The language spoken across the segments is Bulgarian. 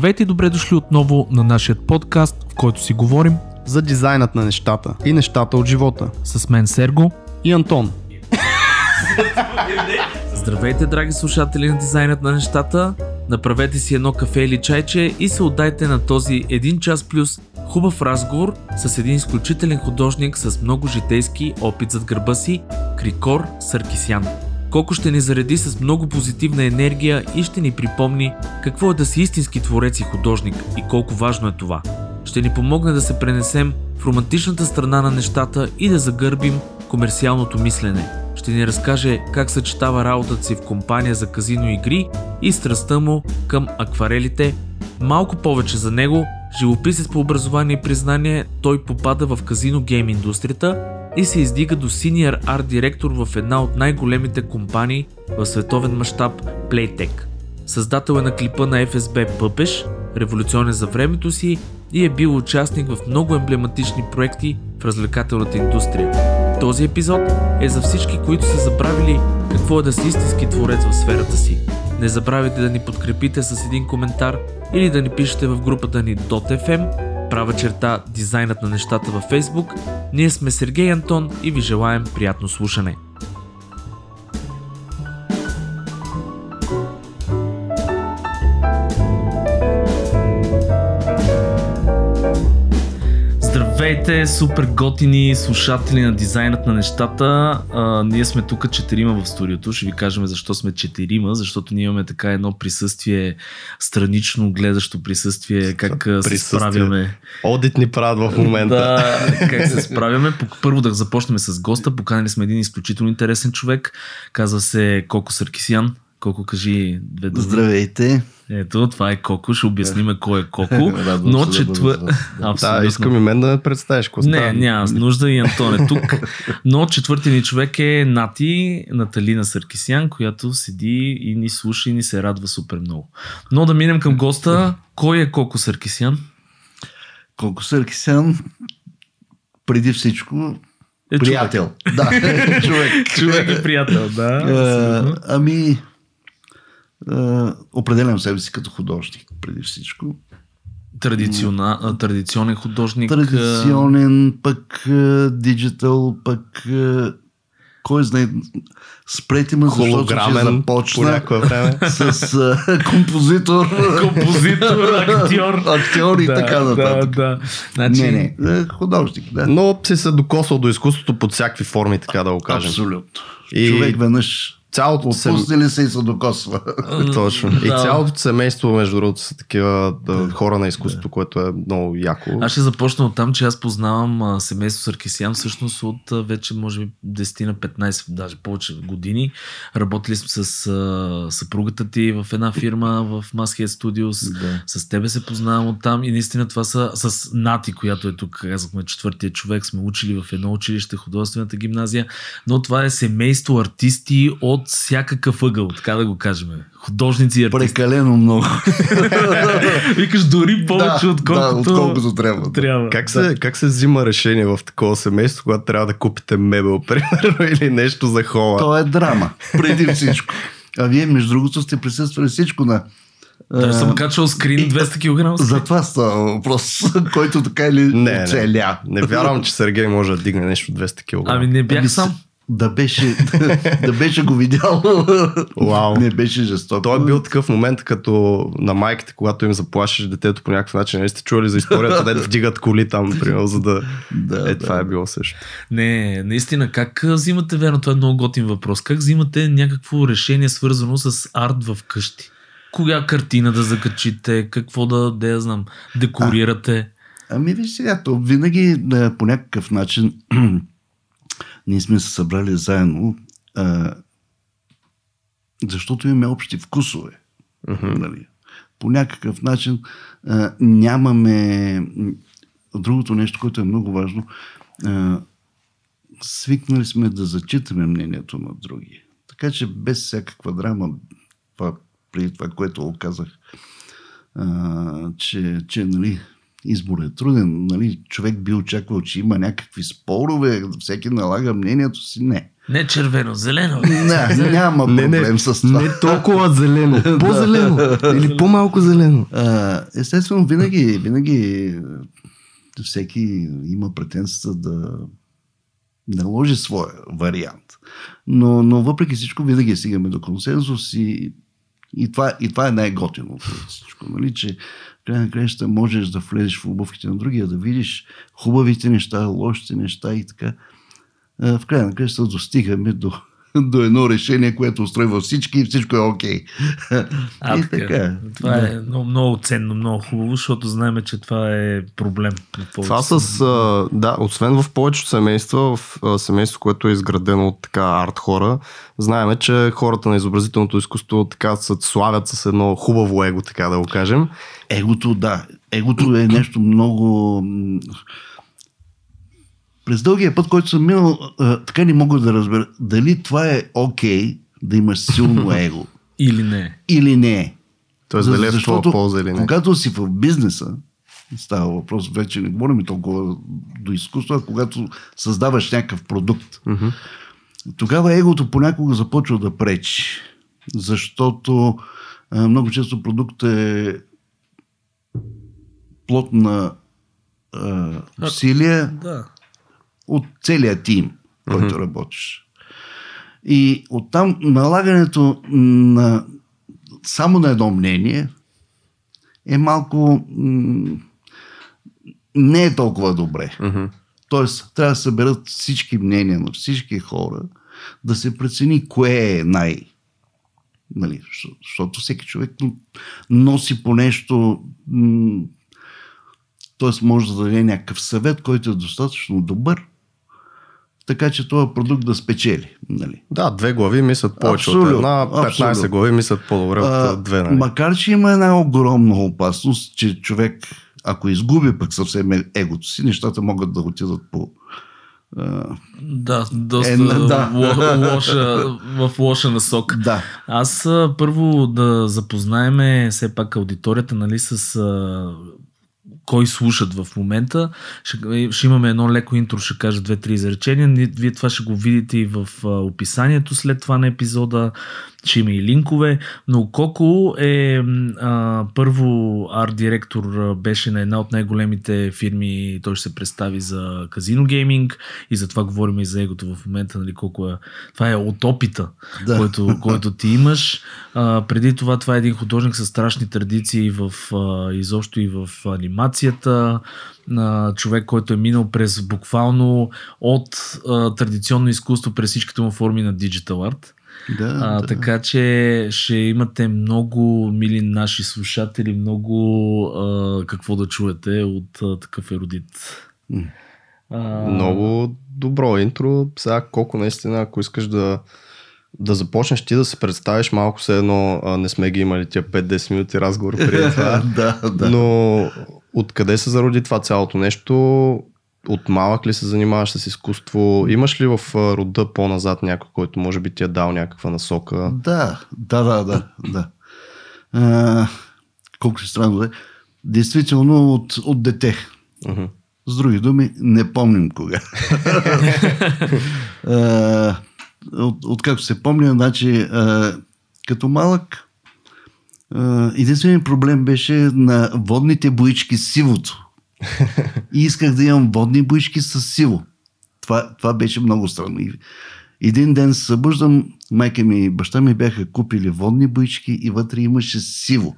Здравейте и добре дошли отново на нашия подкаст, в който си говорим за дизайнът на нещата и нещата от живота. с мен Серго. И Антон. Здравейте, драги слушатели на дизайнът на нещата. Направете си едно кафе или чайче и се отдайте на този един час плюс хубав разговор с един изключителен художник с много житейски опит зад гърба си, Крикор Саркисян. Колко ще ни зареди с много позитивна енергия и ще ни припомни какво е да си истински творец и художник и колко важно е това. Ще ни помогне да се пренесем в романтичната страна на нещата и да загърбим комерциалното мислене. Ще ни разкаже как съчетава работата си в компания за казино игри и страстта му към акварелите. Малко повече за него, живописец по образование и признание, той попада в казино гейм индустрията и се издига до синьор арт директор в една от най-големите компании в световен мащаб Playtech. Създател е на клипа на FSB Пъпеш, революционен за времето си и е бил участник в много емблематични проекти в развлекателната индустрия. Този епизод е за всички, които са забравили какво е да си истински творец в сферата си. Не забравяйте да ни подкрепите с един коментар или да ни пишете в групата ни .fm, права черта дизайнът на нещата във Facebook. Ние сме Сергей Антон и ви желаем приятно слушане. Здравейте, супер готини слушатели на дизайнът на нещата. А, ние сме тук четирима в студиото. Ще ви кажем защо сме четирима, защото ние имаме така едно присъствие, странично гледащо присъствие, как а, се Присъствие. справяме. Одит ни правят в момента. Да, как се справяме. Първо да започнем с госта. Поканили сме един изключително интересен човек. Казва се Коко Саркисян. Коко, кажи две думи. Здравейте. Ето, това е Коко. Ще обясним кой е Коко. Но четвър... Да, искам и мен да ме представиш. Какво Не, няма с нужда и Антон е тук. Но четвърти ни човек е Нати, Наталина Саркисян, която седи и ни слуша и ни се радва супер много. Но да минем към госта. Кой е Коко Саркисян? Колко Съркисян, преди всичко, Е, приятел. Да, човек. Човек, човек и приятел, да. А, абсолютно. ами, а, определям себе си като художник, преди всичко. Традициона, традиционен художник. Традиционен, пък а, диджитал, пък а, кой знае, спрете ме, защото ще започна време. с а, композитор, Композитор, актьор. актьор и да, така нататък. Да, да. Значи, Не, не, художник, да. Но си се докосвал до изкуството под всякакви форми, така да го кажем. Абсолютно. И- Човек веднъж Цялото се... отпусне ли се и се докосва. Точно. И Да. цялото семейство, между другото, са такива да, хора на изкуството, което е много яко. Аз ще започна от там, че аз познавам а, семейство Саркисян всъщност от а, вече може би 10 на 15, даже повече години. Работили сме с а, съпругата ти в една фирма в Masthead Studios. Да. С тебе се познавам от там и наистина това са с Нати, която е тук, казахме четвъртия човек, сме учили в едно училище, художествената гимназия, но това е семейство артисти от всякакъв ъгъл, така да го кажем. Художници и артисти. Прекалено много. Викаш дори повече, да, отколкото, да, отколкото трябва. трябва. Как се, как се взима решение в такова семейство, когато трябва да купите мебел, примерно, или нещо за хола? То е драма, преди всичко. А вие, между другото, сте присъствали всичко на... Да, съм качвал скрин 200 кг. За това става въпрос, който така или Не, не. оцеля. Не вярвам, че Сергей може да дигне нещо 200 кг. Ами не бях Ами, сам. Да беше, да беше го видял. Вау. Не беше жестоко. Той е бил такъв момент, като на майките, когато им заплашиш детето по някакъв начин. Не сте чували за историята, де вдигат коли там, примерно, за да... Да, е, това да. е било също. Не, наистина, как а, взимате, верно, това е много готин въпрос. Как взимате някакво решение свързано с арт в къщи? Кога картина да закачите, какво да, да я знам, декорирате? Ами виж сега, то винаги да, по някакъв начин ние сме се събрали заедно, а, защото имаме общи вкусове. Нали? По някакъв начин а, нямаме... Другото нещо, което е много важно, а, свикнали сме да зачитаме мнението на други. Така че без всякаква драма, това, преди това, което казах, а, че, че нали, избор е труден. Нали, човек би очаквал, че има някакви спорове, всеки налага мнението си. Не. Не червено, зелено. Не, няма Не, не, проблем с това. не толкова зелено, по-зелено или по-малко зелено. А, естествено, винаги, винаги всеки има претенцията да наложи своя вариант. Но, но въпреки всичко, винаги стигаме до консенсус и, и, това, и това е най-готиното от всичко. Нали? Че в край на краища можеш да влезеш в обувките на другия, да видиш хубавите неща, лошите неща и така. В край на краища достигаме до, до едно решение, което устройва всички и всичко е окей. А, и така. Това е много, много ценно, много хубаво, защото знаем, че това е проблем. Това с, а, да, освен в повечето семейства, в а, семейство, което е изградено от така арт хора, знаеме, че хората на изобразителното изкуство така се славят с едно хубаво его, така да го кажем. Егото, да. Егото е нещо много... През дългия път, който съм минал, а, така не мога да разбера дали това е окей да имаш силно его Или не. или не. Тоест, За- дали е в защото полза или не. Когато си в бизнеса, става въпрос, вече не говорим толкова до изкуство, а когато създаваш някакъв продукт, тогава егото понякога започва да пречи. Защото а, много често продуктът е плод на а, усилия Да. От целия тим, който работиш. И оттам налагането на само на едно мнение е малко м- не е толкова добре. Мгм. Тоест, трябва да съберат всички мнения на всички хора, да се прецени кое е най- Нали, защо- защото всеки човек носи по нещо, м, т.е. може да даде някакъв съвет, който е достатъчно добър, така че този продукт да спечели. Нали. Да, две глави мислят повече от Абсолютно, една, 15 абсолютно. глави мислят по-добре от а, две. Нали? Макар, че има една огромна опасност, че човек, ако изгуби пък съвсем е- егото си, нещата могат да отидат по... Да, доста Е, да. да. лоша, в лоша насока. да. Аз първо да запознаеме все пак аудиторията нали, с кой слушат в момента. Ще, ще имаме едно леко интро, ще кажа две-три изречения. Ни- Вие това ще го видите и в описанието след това на епизода. Ще има и линкове. Но Коко е а, първо арт-директор, беше на една от най-големите фирми. Той ще се представи за казино гейминг и затова говорим и за егото в момента. Нали, колко е, това е от опита, Да. който, който ти имаш. А, преди това това е един художник с страшни традиции в, а, изобщо и в анимацията. А, човек, който е минал през буквално от а, традиционно изкуство през всичките му форми на диджитал арт. Да, А, да. Така че ще имате много мили наши слушатели, много а, какво да чуете от а, такъв еродит. А, Много добро интро. Сега колко наистина, ако искаш да, да започнеш ти да се представиш малко се едно, а, не сме ги имали тия 5-10 минути разговор преди това. да, да. Но откъде се зароди това цялото нещо? От малък ли се занимаваш с изкуство? Имаш ли в рода по-назад някой, който може би ти е дал някаква насока? Да, да, да, да. да. А, колко си странно да е. Действително от, от дете. Мгм. С други думи, не помним кога. а, от, от както се помня, значи, а, като малък, а, единственият проблем беше на водните боички с сивото. И исках да имам водни боички с сиво. Това, това беше много странно. Един ден се събуждам, майка ми и баща ми бяха купили водни боички и вътре имаше сиво.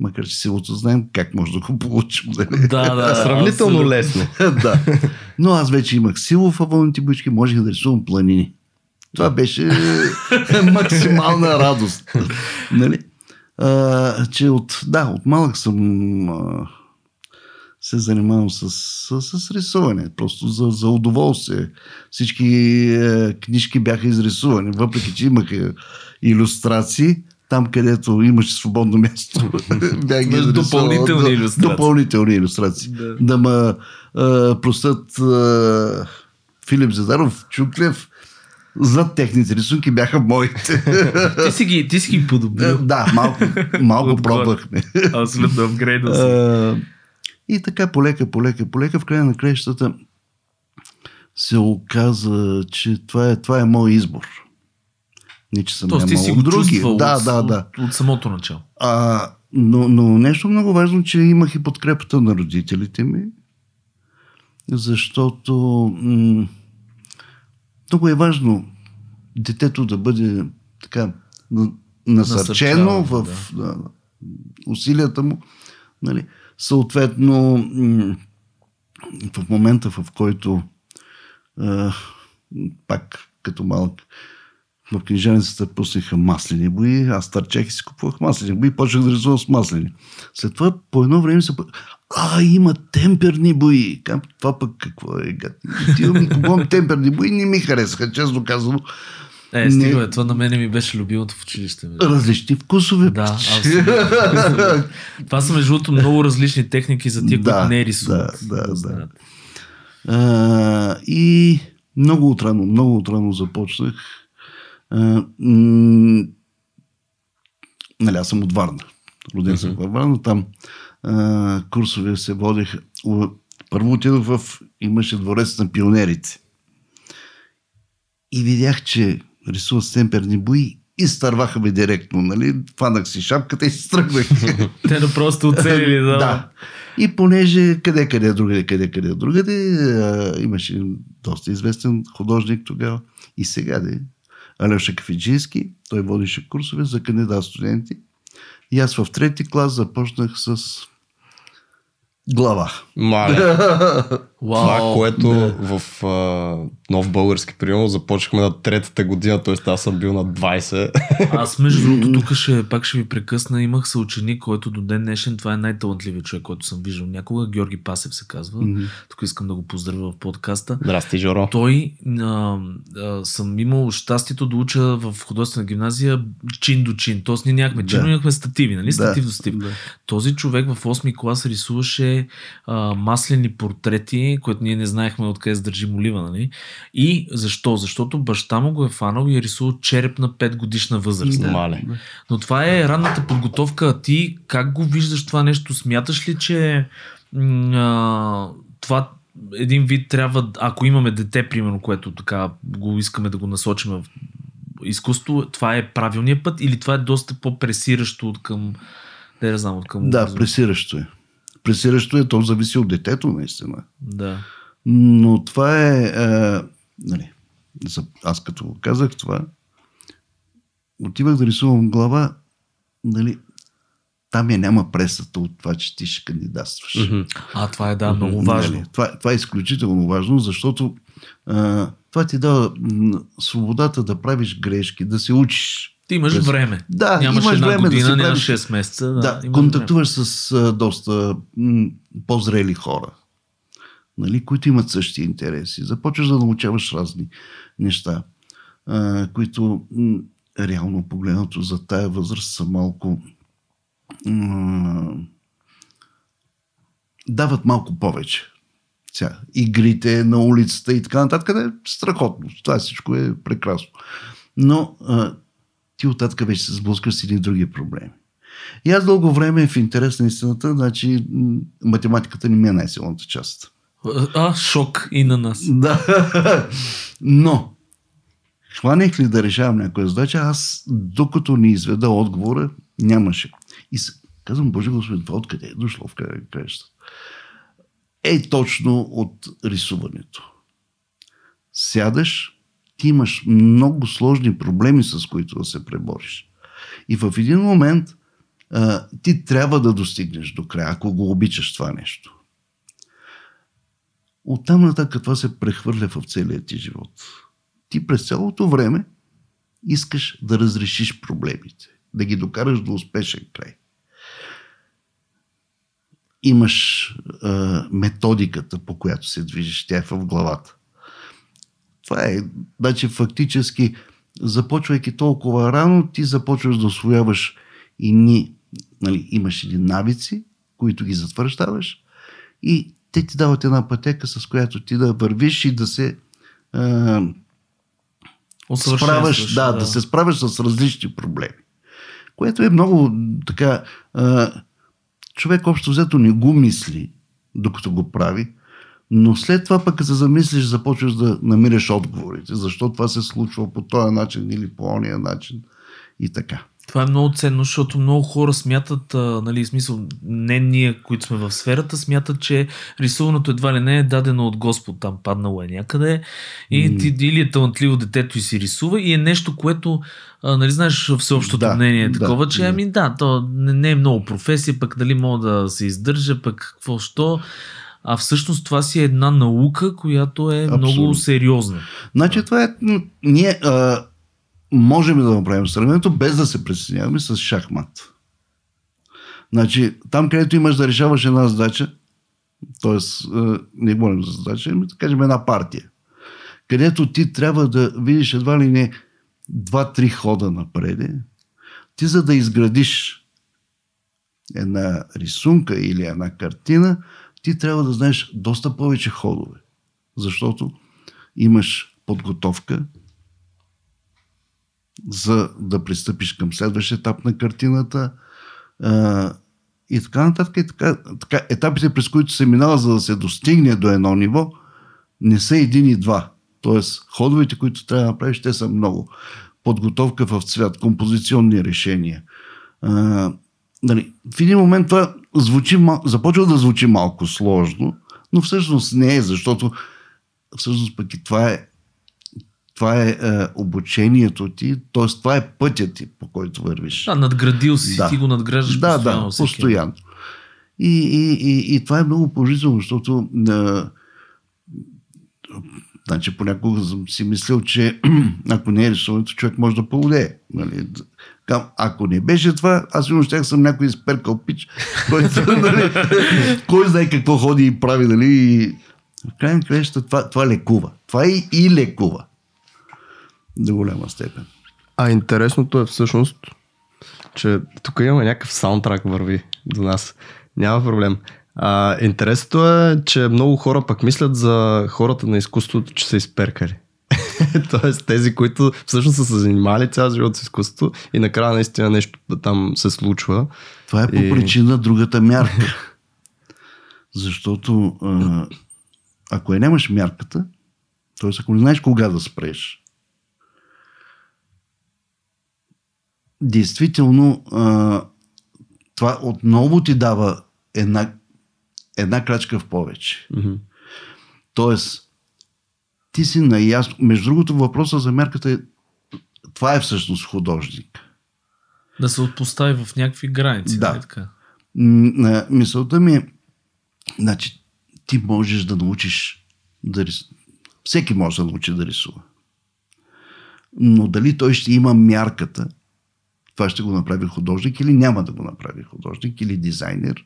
Макар че сивото знаем как може да го получим. Нали? Да, да. Сравнително абсолютно. лесно. да. Но аз вече имах сило в водните боички, можех да рисувам планини. Това беше максимална радост. нали? А, че от, да, от малък съм а, се занимавам с, с, с рисуване, просто за, за удоволствие. Всички е, книжки бяха изрисувани, въпреки че имаха иллюстрации, там където имаше свободно място, бях ги допълнителни Да, илюстрации. Допълнителни иллюстрации. Да. Да, ме а, простят Филип Задаров, Чуклев, зад техните рисунки бяха моите. Ти си ги, ти си ги подобрил. да, малко, малко пробвахме. Абсолютно апгрейдъл си. И така полека, полека, полека, в края на краищата се оказа, че това е, това е мой избор. Не, че съм Тоест ти си го други. Да, от, да, да. От, от самото начало. А, но, но нещо много важно, че имах и подкрепата на родителите ми, защото м- много е важно детето да бъде така на- насърчено в да. усилията му. Нали? Съответно, в момента, в който а, пак като малък в книжаницата пуснаха маслени бои, аз търчах и си купувах маслени бои и почнах да рисувам с маслени. След това по едно време се... А, има темперни бои. Кам, това пък какво е? Отивам и купувам темперни бои, не ми харесаха, честно казано. Е, стига, бе, това на мене ми беше любимото в училище. бе. Различни вкусове. Да, абсолютно. Това са между другото много различни техники за тия, Да, които не рисуват. да, да, да. А, и много отрано, много отрано започнах. А, м- нали, аз съм от Варна. Роден съм във Варна. Там а, курсове се водеха. У- Първо отидох в... Имаше дворец на пионерите. И видях, че рисуват стемперни бои и стърваха ме директно, нали? Фанах си шапката и си тръгнах. Те да просто оцелили, да. Да. И понеже къде, къде, другаде, къде, къде, другаде, а, имаше доста известен художник тогава и сега де, Алеша Кафиджийски, той водише курсове за кандидат студенти. И аз в трети клас започнах с глава. Мале. Вау. Това, което в а, нов български прием започнахме на третата година, т.е. аз съм бил на 20. Аз между другото тук ще, пак ще ви прекъсна. Имах съученик, който до ден днешен, това е най-талантливият човек, който съм виждал някога. Георги Пасев се казва. Тук искам да го поздравя в подкаста. Здрасти, Жоро. Той а, а, съм имал щастието да уча в художествена гимназия чин до чин. Тоест ние нямахме чин, Да. но имахме стативи, нали? Да. Статив до статив. Да. Този човек в 8 клас рисуваше а, маслени портрети, които ние не знаехме откъде се държи молива, нали? И защо? Защото баща му го е фанал и е рисувал череп на 5 годишна възраст. Да. Мале. Но това е ранната подготовка. А ти как го виждаш това нещо? Смяташ ли, че а, това един вид трябва, ако имаме дете, примерно, което така го искаме да го насочим в изкуство, това е правилният път или това е доста по-пресиращо от към, не да знам, от към... Да, пресиращо е. Пресиращо е, то зависи от детето, наистина. да. Но това е, е нали, аз като го казах това, отивах да рисувам глава, нали, там я няма пресата от това, че ти ще кандидатстваш. А, това е, да, много важно. Нали, това, това е изключително важно, защото а, това ти дава свободата да правиш грешки, да се учиш. Ти имаш През- време. Да, нямаш имаш една време да година, си нямаш правиш- 6 месеца. Да, Да, контактуваш с а, доста м, по-зрели хора, нали, които имат същи интереси. Започваш да научаваш разни неща, а, които м, реално погледнато за тая възраст са малко м, дават малко повече. Сега, игрите на улицата и така нататък е страхотно. Това всичко е прекрасно. Но а, ти оттатък вече се сблъскаш с едни други проблеми. И аз дълго време в интерес на истината, значи математиката не ми е най-силната част. А, шок и на нас. Да. Но, хванех ли да решавам някоя задача, аз докато не изведа отговора, нямаше. И казвам, Боже Господи, това откъде е дошло в края? Е точно от рисуването. Сядаш, ти имаш много сложни проблеми, с които да се пребориш. И в един момент а, ти трябва да достигнеш до края, ако го обичаш това нещо. Оттам нататък това се прехвърля в целия ти живот. Ти през цялото време искаш да разрешиш проблемите, да ги докараш до успешен край. Имаш а, методиката, по която се движиш, тя е в главата. Това е, значи фактически, започвайки толкова рано, ти започваш да освояваш и ни, нали, имаш едни навици, които ги затвърждаваш и те ти дават една пътека, с която ти да вървиш и да се а, справяш, да, да. се справяш с различни проблеми. Което е много така. А, човек общо взето не го мисли, докато го прави, Но след това пък, се замислиш, започваш да намираш отговорите. Защо това се случва по този начин или по ония начин и така. Това е много ценно, защото много хора смятат, а, нали, смисъл, не ние, които сме в сферата, смятат, че рисуването едва ли не е дадено от Господ, там паднало е някъде, и М. ти или е талантливо детето и си рисува, и е нещо, което, а, нали, знаеш, всеобщото Да, мнение е да, такова, че да. ами да, то не, не е много професия, пък дали мога да се издържа, пък какво що. А всъщност това си е една наука, която е много Абсолютно. сериозна. Значи това е... Ние а, можем да направим сравнението без да се притесняваме с шахмат. Значи, там където имаш да решаваш една задача, т.е. не говорим за задача, ами да кажем една партия, където ти трябва да видиш едва ли не два-три хода напред, ти за да изградиш една рисунка или една картина, ти трябва да знаеш доста повече ходове. Защото имаш подготовка за да пристъпиш към следващия етап на картината а, и така нататък. И така, така, етапите, през които се минава, за да се достигне до едно ниво, не са един и два. Тоест, ходовете, които трябва да направиш, те са много. Подготовка в цвят, композиционни решения. А, нали, в един момент това звучи, започва да звучи малко сложно, но всъщност не е, защото всъщност пък и това е това е, е обучението ти, т.е. това е пътят ти, по който вървиш. Да, надградил си, Да. ти го надграждаш да, постоянно. да, всеки постоянно. И, и, и, и това е много положително, защото а, значи понякога съм си мислил, че ако не е рисуването, човек може да полудее. Нали? Кам, ако не беше това, аз сигурно щях съм някой изперкал пич, който, нали, кой знае какво ходи и прави, нали, и в крайна краща това, това лекува. Това и, и лекува. До голяма степен. А интересното е всъщност, че тук имаме някакъв саундтрак върви до нас. Няма проблем. А, интересното е, че много хора пък мислят за хората на изкуството, че са изперкали. Тоест тези, които всъщност са се занимали цял живот с изкуството и накрая наистина нещо там се случва. Това е по И- причина другата мярка. Защото а, ако я нямаш мярката, т.е. ако не знаеш кога да спреш, действително а, това отново ти дава една, една крачка в повече. Тоест, ти си наясно. Между другото, въпроса за мярката е това е всъщност художник. Да се отпостави в някакви граници. Да. нали така? Мисълта ми е, значи, ти можеш да научиш да рисуваш. Всеки може да научи да рисува. Но дали той ще има мярката, това ще го направи художник или няма да го направи художник, или дизайнер,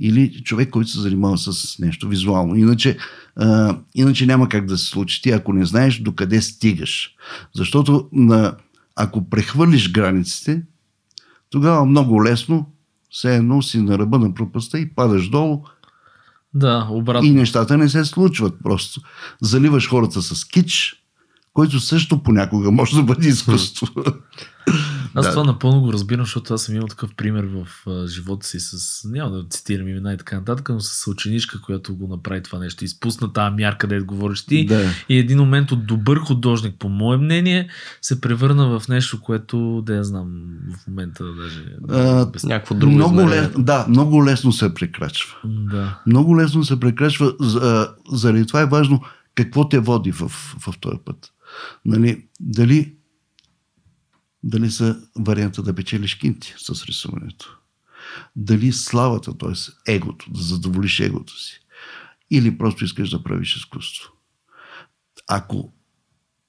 или човек, който се занимава с нещо визуално. Иначе, а, иначе няма как да се случи ти, ако не знаеш докъде стигаш. Защото на, ако прехвърлиш границите, тогава много лесно, все едно си на ръба на пропаста и падаш долу Да, обратно. и нещата не се случват. Просто заливаш хората с кич, който също понякога може да бъде изкуство. Аз Да. това напълно го разбирам, защото аз съм имал такъв пример в а, живота си с, няма да цитирам имена и така нататък, но с ученичка, която го направи това нещо. Изпусна тази мярка, да говориш ти. Да. И един момент от добър художник, по мое мнение, се превърна в нещо, което, да я знам, в момента даже. А, без... Някакво друго много измерение. лесно, да, много лесно се прекрачва. Да. Много лесно се прекрачва. За- Заради това е важно какво те води в, в този път. Нали, дали, дали са варианта да печелиш кинти с рисуването. Дали славата, т.е. егото, да задоволиш егото си. Или просто искаш да правиш изкуство. Ако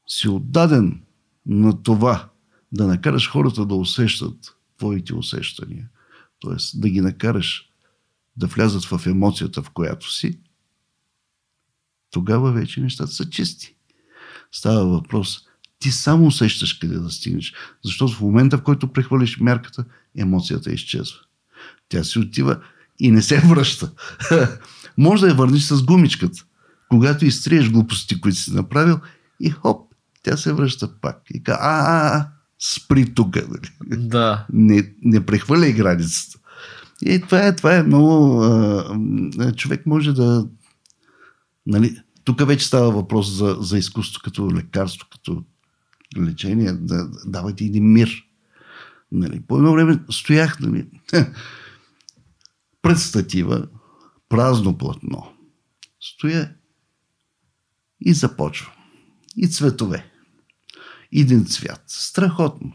си отдаден на това да накараш хората да усещат твоите усещания, т.е. да ги накараш да влязат в емоцията, в която си, тогава вече нещата са чисти. Става въпрос, ти само усещаш къде да стигнеш, защото в момента, в който прехвърлиш мярката, емоцията изчезва. Тя си отива и не се връща. Може да я върнеш с гумичката, когато изтриеш глупости, които си направил и хоп, тя се връща пак. И ка, а, а, а, спри тук. Нали? Да. не, не прехвърляй границата. И това е, това е много... А, човек може да Нали, тук вече става въпрос за, за изкуство като лекарство, като лечение. Да, давайте един мир. Нали, по едно време стоях нали, пред статива, празно платно. Стоя и започвам. И цветове. Един цвят. Страхотно.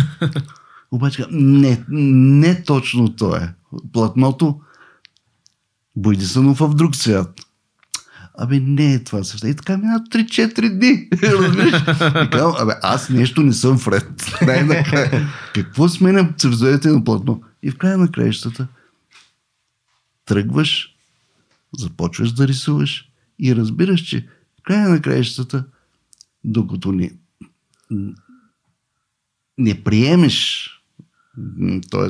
Обаче, не, не точно то е. Платното Бойдисънов в друг цвят. Абе, не е това също. И така мина 3-4 дни. Казвам, абе, аз нещо не съм вред. Най-накрая. Какво сменям цветовете на платно? И в края на краищата тръгваш, започваш да рисуваш и разбираш, че в края на краищата, докато не, не приемеш т.е.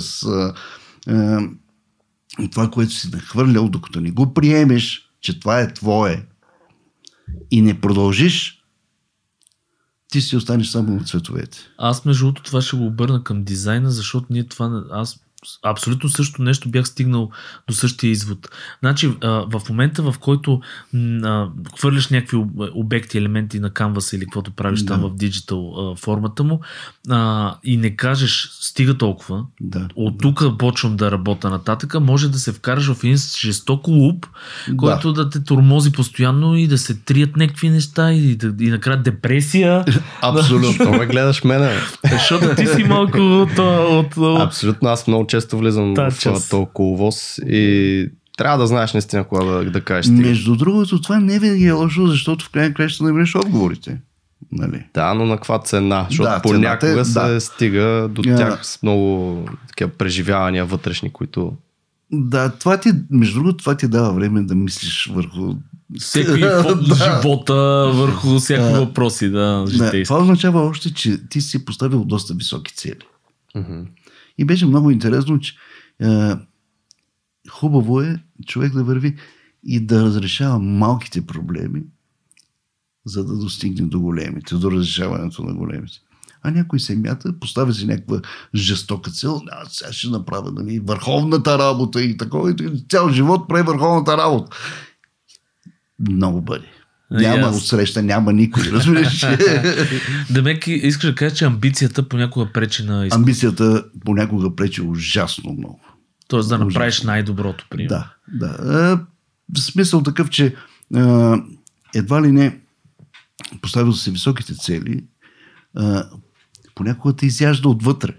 това, което си нахвърлял, докато не го приемеш, че това е твое и не продължиш, ти си останеш само на цветовете. Аз между другото това ще го обърна към дизайна, защото ние това, аз абсолютно също нещо бях стигнал до същия извод. Значи, в момента, в който хвърляш някакви обекти, елементи на канваса или каквото правиш да. там в диджитал формата му и не кажеш стига толкова, да. от тук почвам да работя нататък, може да се вкараш в един жесток луп, да. който да те тормози постоянно и да се трият някакви неща и, да, и накрая депресия. Абсолютно, ме гледаш мене. Защото ти си малко от, от, от... Абсолютно, аз много често влизам Та, в час. толкова воз и трябва да знаеш наистина кога да, да кажеш. Стига. Между другото, това не винаги е лошо, защото в крайна края ще намериш отговорите. Нали? Да, но на каква цена? Защото да, понякога е, се да. стига до тях с много такива преживявания вътрешни, които... Да, това ти, между другото, това ти дава време да мислиш върху всеки да. живота, върху всякакви въпроси, да, да. Това означава още, че ти си поставил доста високи цели. Uh-huh. И беше много интересно, че е, хубаво е човек да върви и да разрешава малките проблеми, за да достигне до големите, до разрешаването на големите. А някой се мята, поставя си някаква жестока цел, аз сега ще направя нали, върховната работа и такова, и цял живот прави върховната работа. Много бъде. Няма yes. отсреща, няма никой, разбираш. Демек, искаш да кажа, че амбицията понякога пречи на изкуство. Амбицията понякога пречи ужасно много. Тоест да направиш ужасно. най-доброто, примерно. Да, да. В смисъл такъв, че едва ли не поставил се високите цели, понякога те изяжда отвътре.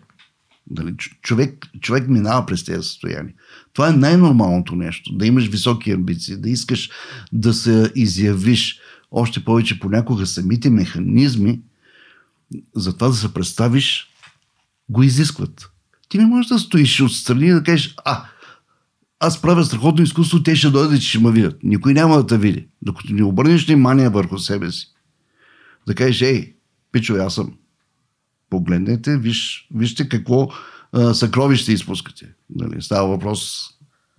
Дали, човек, човек минава през тези състояния. Това е най-нормалното нещо. Да имаш високи амбиции, да искаш да се изявиш. Още повече понякога самите механизми за това да се представиш го изискват. Ти не можеш да стоиш отстрани и да кажеш, а, аз правя страхотно изкуство, те ще дойдат и ще ме видят. Никой няма да те види. Докато не обърнеш внимание върху себе си. Да кажеш, ей, пичо, аз съм. Погледнете, виж, вижте какво а, съкровище изпускате. Нали, става въпрос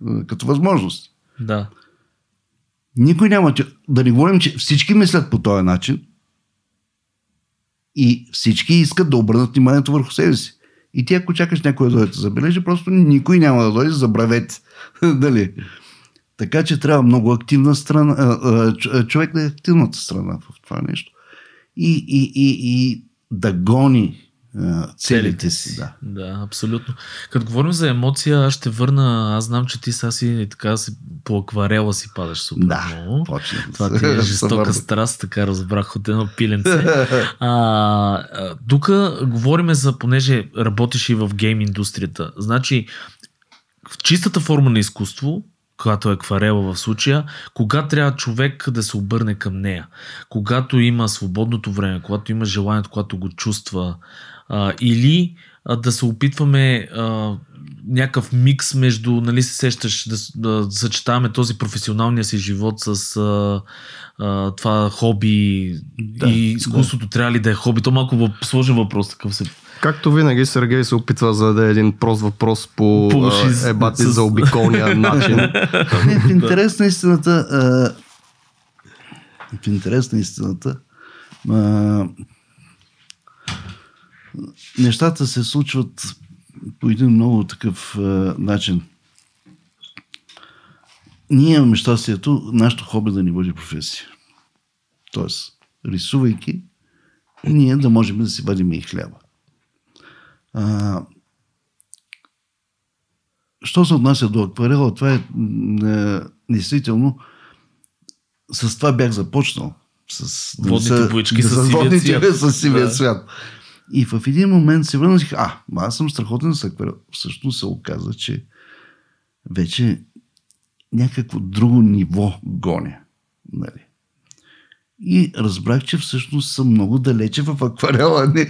а, като възможност. Да. Никой няма. Да не говорим, че всички мислят по този начин и всички искат да обърнат вниманието върху себе си. И ти ако чакаш някой да дойде да забележи, просто никой няма да дойде, забравете. Дали? Така че трябва много активна страна, човек да е активната страна в това нещо. И, и, и, и да гони целите си. Да. да, абсолютно. Като говорим за емоция, аз ще върна, аз знам, че ти сега си така си по акварела си падаш супер да, много. Почне. Това ти е жестока страст, така разбрах от едно пиленце. а, тук говорим за, понеже работиш и в гейм индустрията. Значи, в чистата форма на изкуство, която е акварела в случая, кога трябва човек да се обърне към нея. Когато има свободното време, когато има желанието, когато го чувства, а, или а, да се опитваме а, някакъв микс между, нали се сещаш, да, да съчетаваме този професионалния си живот с а, а, това хоби да, и изкуството да. трябва ли да е хоби? То малко сложен въпрос такъв се. Както винаги Сергей се опитва за да е един прост въпрос по, ебати с... за обиколния начин. Не, в интерес на истината а, в интерес на истината а, нещата се случват по един много такъв а, начин. ние имаме щастието, нашето хоби да ни бъде професия. Тоест, рисувайки, ние да можем да си вадим и хляба. А, що се отнася до акварела, това е, е действително с това бях започнал. С, Водните боички с сивия водните, цвят. с сивия Да. цвят. И в един момент се върнах, а, аз съм страхотен с акварел. Всъщност се оказа, че вече някакво друго ниво гоня. Нали? И разбрах, че всъщност съм много далече в акварела. Не,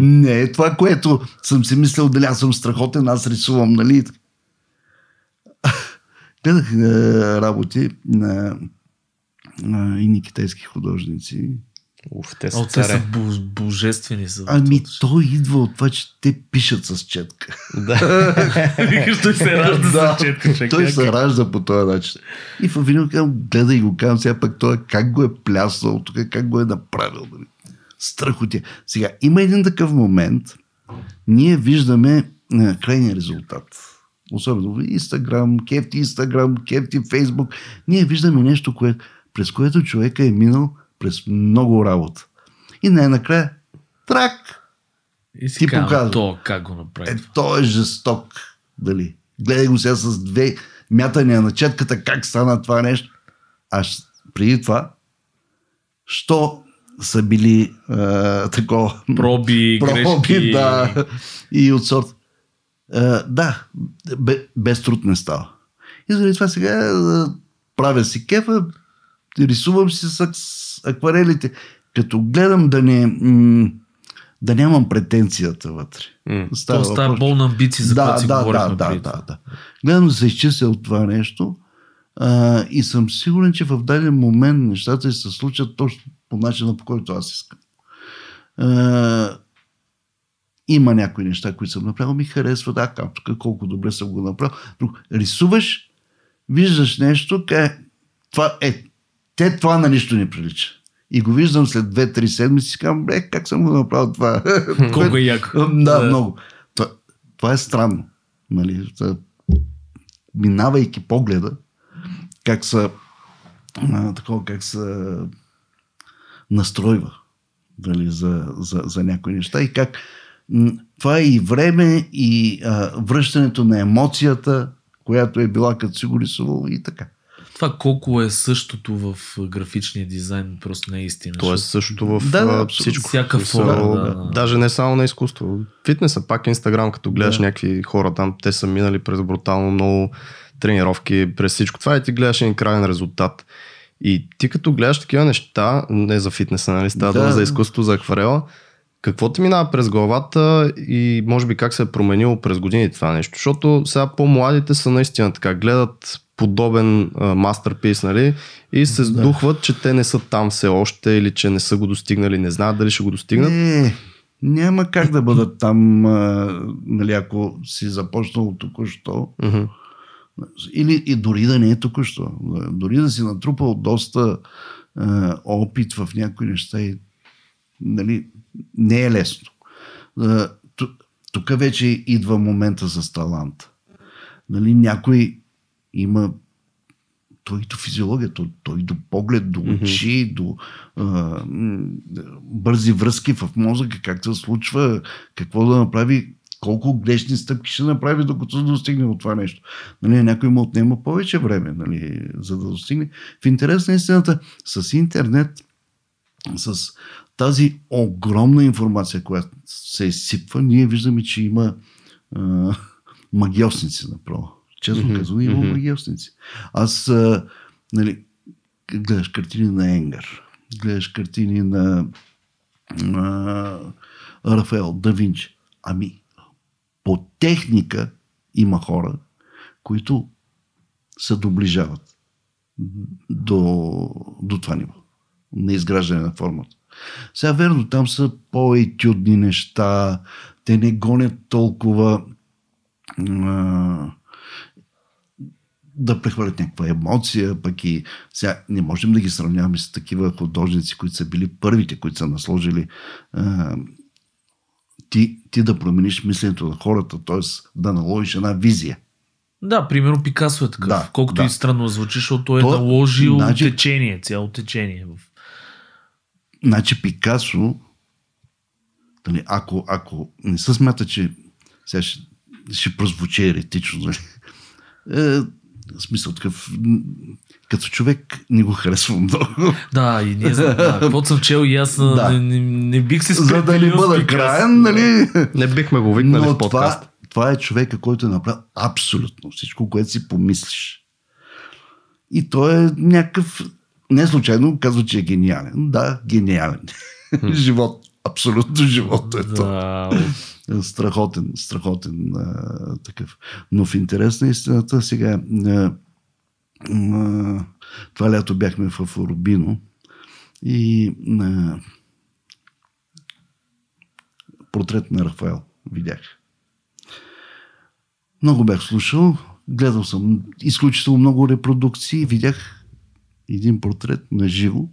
не е това, което съм си мислил, дали аз съм страхотен, аз рисувам, нали? Гледах е, работи на, на едни китайски художници. Уф, те О, са те са божествени. Са. Ами той идва от това, че те пишат с четка. Да. Викаш, той се ражда Да, с четка. човек. Той Как се е? ражда по този начин. И в един казвам, гледай го, казвам сега пък той как го е пляснал, тук как го е направил. Нали? Страхотия. Сега, има един такъв момент, ние виждаме а, крайния резултат. Особено в Инстаграм, кефти Инстаграм, кефти Фейсбук. Ние виждаме нещо, кое, през което човека е минал през много работа. И най-накрая, трак, И си ти показва. то как го направи е, той е жесток. Дали? Гледай го сега с две мятания на четката, как стана това нещо. А преди това, що са били а, такова... Проби, проби, грешки. да, и от сорт. А, да, бе, без труд не става. И заради това сега а, правя си кефа, рисувам си с акварелите, като гледам да не... М- да нямам претенцията вътре. М. Става То става въпрос, болна амбиция, за да, която си да, говорихме да, да, да, да. Гледам да се изчистя от това нещо а, и съм сигурен, че в даден момент нещата ще се случат точно по начина, по който аз искам. А, има някои неща, които съм направил, ми харесва, да, как, тук колко добре съм го направил. Друг, рисуваш, виждаш нещо, кае, това е, те това на нищо не прилича. И го виждам след 2-3 седмици и казвам, бе, как съм го направил това? Колко е яко. Да, много. Това, това е странно. Нали? Минавайки погледа, как са а, такова, как се настройва нали, за, за, за някои неща и как м, това е и време и а, връщането на емоцията, която е била като си го рисувал и така. Това колко е същото в графичния дизайн, просто не е истина. То е същото в Да, да, всичко. Всяка форма, да, да. Даже не само на изкуство. Фитнеса, пак Инстаграм, като гледаш Да. някакви хора там, те са минали през брутално много тренировки, през всичко това и ти гледаш един крайен резултат. И ти като гледаш такива неща, не за фитнеса, нали, става Да. за изкуство, за акварела, какво ти минава през главата и може би как се е променило през годините това нещо? Защото сега по-младите са наистина така, гледат подобен мастерпис, нали? И се сдухват, че те не са там все още или че не са го достигнали, не знаят дали ще го достигнат. Не, няма как да бъдат там, а, нали, ако си започнал току-що. Или и дори да не е току-що. Дори да си натрупал доста а, опит в някои неща и нали, не е лесно. Тук вече идва момента с талант. Нали, някой има той до физиология, той, до поглед, до очи, до а, бързи връзки в мозъка, как се случва, какво да направи, колко грешни стъпки ще направи, докато достигне от това нещо. Нали, някой му отнема повече време, нали, за да достигне. В интерес на истината, с интернет, с тази огромна информация, която се изсипва, ние виждаме, че има а, магиосници направо. Честно Мгм, казвам, има мгм. магиосници. Аз, а, нали, гледаш картини на Енгър, гледаш картини на а, Рафаел, Да Винчи. Ами, по техника има хора, които се доближават до, до това ниво на изграждане на формата. Сега верно, там са по-етюдни неща, те не гонят толкова а, да прехвърлят някаква емоция, пък и сега не можем да ги сравняваме с такива художници, които са били първите, които са насложили а, ти, ти да промениш мисленето на хората, т.е. да наложиш една визия. Да, примерно Пикасо е такъв. Да, Колкото да. и странно звучи, защото той е То- наложил значи- течение, цяло течение. в- Значи Пикасо, нали, ако, ако не се смята, че сега ще, ще прозвучи еретично, нали, е, в смисъл такъв, като човек не го харесвам много. Да, и ние знам, да, каквото съм чел и аз Да. да. не, не, не, бих се За да не бъда краен, нали? Не бихме го викнали Но в подкаст. това, това е човека, който е направил абсолютно всичко, което си помислиш. И той е някакъв... Не случайно казва, че е гениален. Да, гениален. живот. Абсолютно живот е то. Страхотен, страхотен а, такъв. Но в интерес на истината сега а, а, това лято бяхме в Рубино и а, портрет на Рафаел видях. Много бях слушал, гледал съм изключително много репродукции, видях един портрет на живо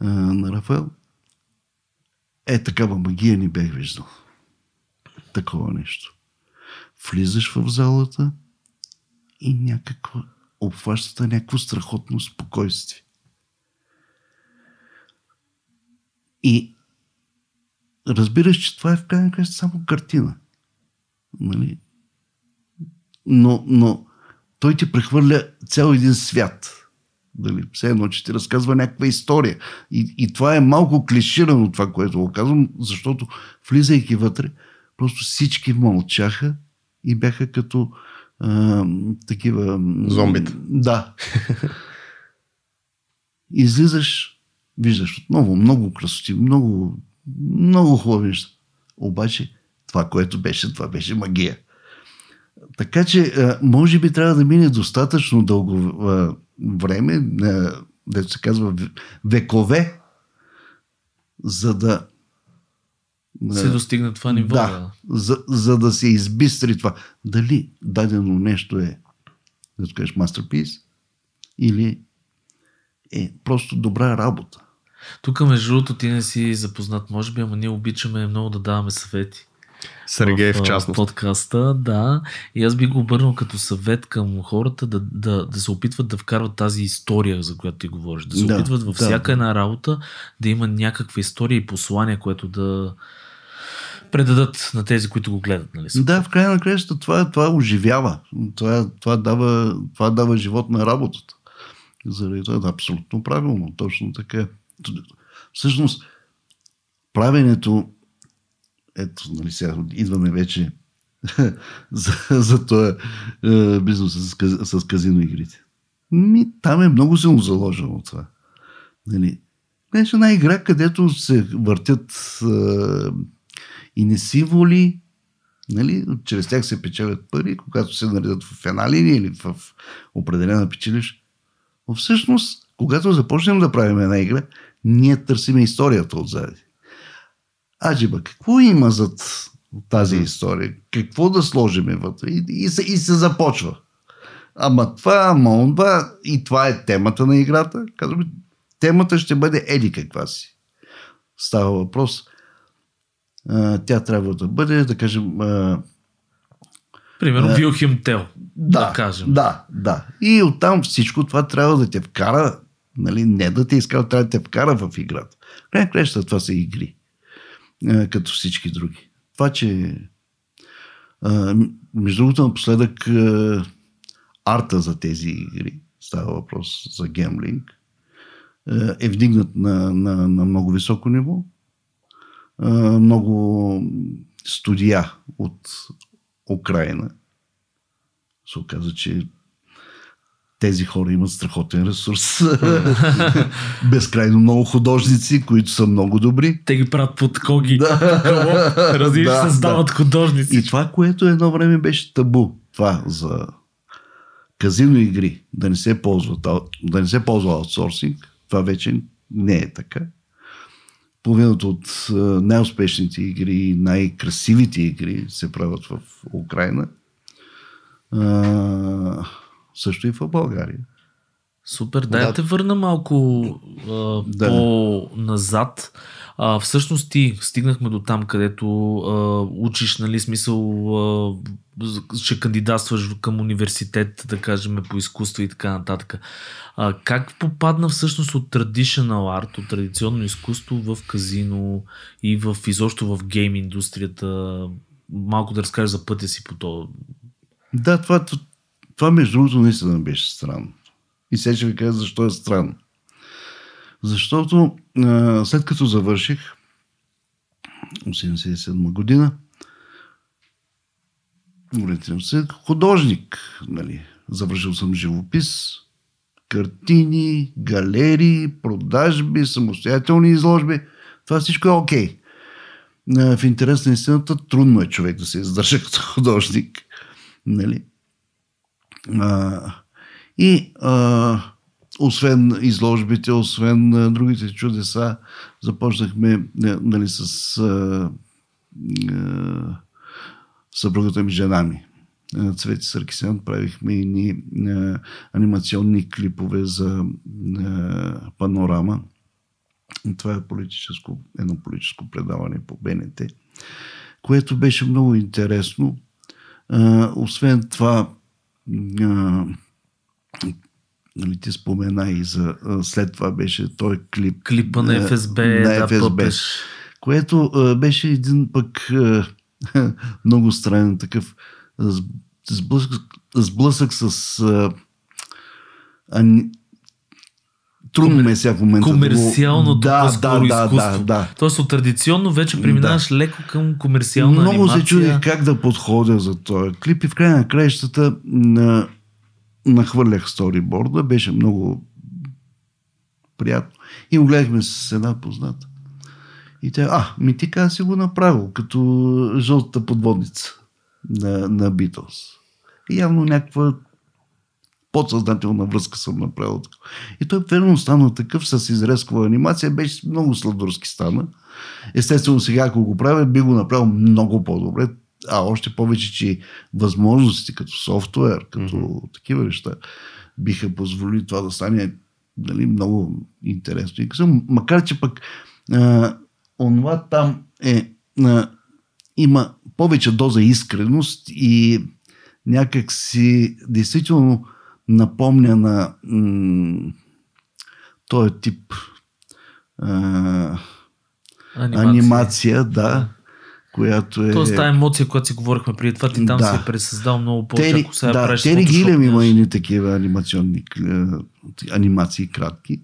на Рафаел. Е, такава магия не бях виждал. Такова нещо. Влизаш в залата и някаква обхващате някакво страхотно спокойствие. И разбираш, че това е в крайна краща само картина. Нали? Но, но той ти прехвърля цял един свят. Дали, все едно, че ти разказва някаква история. И, и това е малко клиширано това, което го казвам, защото влизайки вътре, просто всички мълчаха и бяха като а, такива... Зомбита. Да. Излизаш, виждаш отново много красоти, много, много хубави неща. Обаче това, което беше, това беше магия. Така че, може би трябва да мине достатъчно дълго време, а, дето се казва векове, за да се достигна това ниво. да, за, за да се избистри това. Дали дадено нещо е, да кажеш, мастерпис или е просто добра работа. Тук, между другото, ти не си запознат, може би, ама ние обичаме много да даваме съвети. Сергей в а, частност. подкаста, да. И аз би го обърнал като съвет към хората да, да, да се опитват да вкарват тази история, за която ти говориш. Да се Да, опитват във да. всяка една работа да има някаква история и послание, което да предадат на тези, които го гледат. Нали? Да, в края на краищата това, това оживява. Това, това, дава, това дава живот на работата. Заради това е абсолютно правилно. Точно така. Всъщност, правенето ето, нали сега идваме вече за, за този е, бизнес с, с казино игрите. Ми, там е много силно заложено това. Нали? Беше една игра, където се въртят е, и не си воли, нали? чрез тях се печелят пари, когато се наредят в една линия или в определена печелиш. Но всъщност, когато започнем да правим една игра, ние търсиме историята отзади. Аджиба, какво има зад тази история? Какво да сложиме вътре? И, и, се, и се започва. Ама това, ама онова, и това е темата на играта. Казваме, темата ще бъде еди каква си. Става въпрос. А, тя трябва да бъде, да кажем, а, Примерно Вилхим Тел, да, да кажем. Да, да. И оттам всичко това трябва да те вкара, нали, не да те изкара, трябва да те вкара в играта. Край това са игри. А, като всички други. Това, че между другото напоследък а, арта за тези игри, става въпрос за гемблинг, а, е вдигнат на, на, на много високо ниво. Много студия от Украина се оказа, че тези хора имат страхотен ресурс. Безкрайно много художници, които са много добри. Те ги правят под коги. Да. Разбираш, Да, създават художници. И това, което едно време беше табу, това за казино игри, да не се ползва, да не се ползва аутсорсинг, това вече не е така. Половината от а, най-успешните игри, най-красивите игри се правят в Украина. Също и в България. Супер, дай да Да. те върна малко а, Да. по-назад. А, всъщност ти стигнахме до там, където а, учиш, нали, смисъл, а, ще кандидатстваш към университет, да кажем, по изкуство и така нататък. А, как попадна всъщност от traditional art, от традиционно изкуство в казино и в изобщо в гейм индустрията? Малко да разкажеш за пътя си по то. Да, това, това между другото наистина беше странно. И сега ще ви кажа защо е странно. Защото а, след като завърших 87 година, ориентирам се художник. Нали. Завършил съм живопис, картини, галерии, продажби, самостоятелни изложби. Това всичко е окей. Okay. В интерес на истината трудно е човек да се издържа като художник. Нали? А, и а, освен изложбите, освен другите чудеса, започнахме нали, с а, а, съпругата ми, жена ми. Цвети Саркисян правихме и а, анимационни клипове за а, панорама. Това е политическо, едно политическо предаване по БНТ, което беше много интересно. А, освен това, а, нали, ти спомена и за след това беше той клип. Клипа на ФСБ, на да, ФСБ, което а, беше един пък а, много странен такъв сблъсък, сблъсък с а, а, трудно Комер... ме сега в момента. Комерциалното да, да, да, изкуство. Да, да. Тоест от традиционно вече преминаваш да. леко към комерциална Много анимация. се чудих как да подходя за този клип и в края на краищата на нахвърлях сториборда, беше много приятно. И го гледахме с една позната. И тя, а, ми ти каза си го направил, като жълтата подводница на, на Битлз. И явно някаква подсъзнателна връзка съм направил. И той верно стана такъв с изрезкова анимация, беше много сладурски стана. Естествено сега, ако го правя, би го направил много по-добре а още повече, че възможности като софтуер, като mm-hmm. такива неща, биха позволили това да стане нали, много интересно. И късъм, макар, че пък а, онова там е, а, има повече доза искреност и някак си действително напомня на м- този тип а, анимация. анимация, да, която е... Тоест тази емоция, която си говорихме преди това, ти там да. си е пресъздал много повече, Тери, ако сега да, правиш Тери Гилем има и такива анимационни анимации кратки.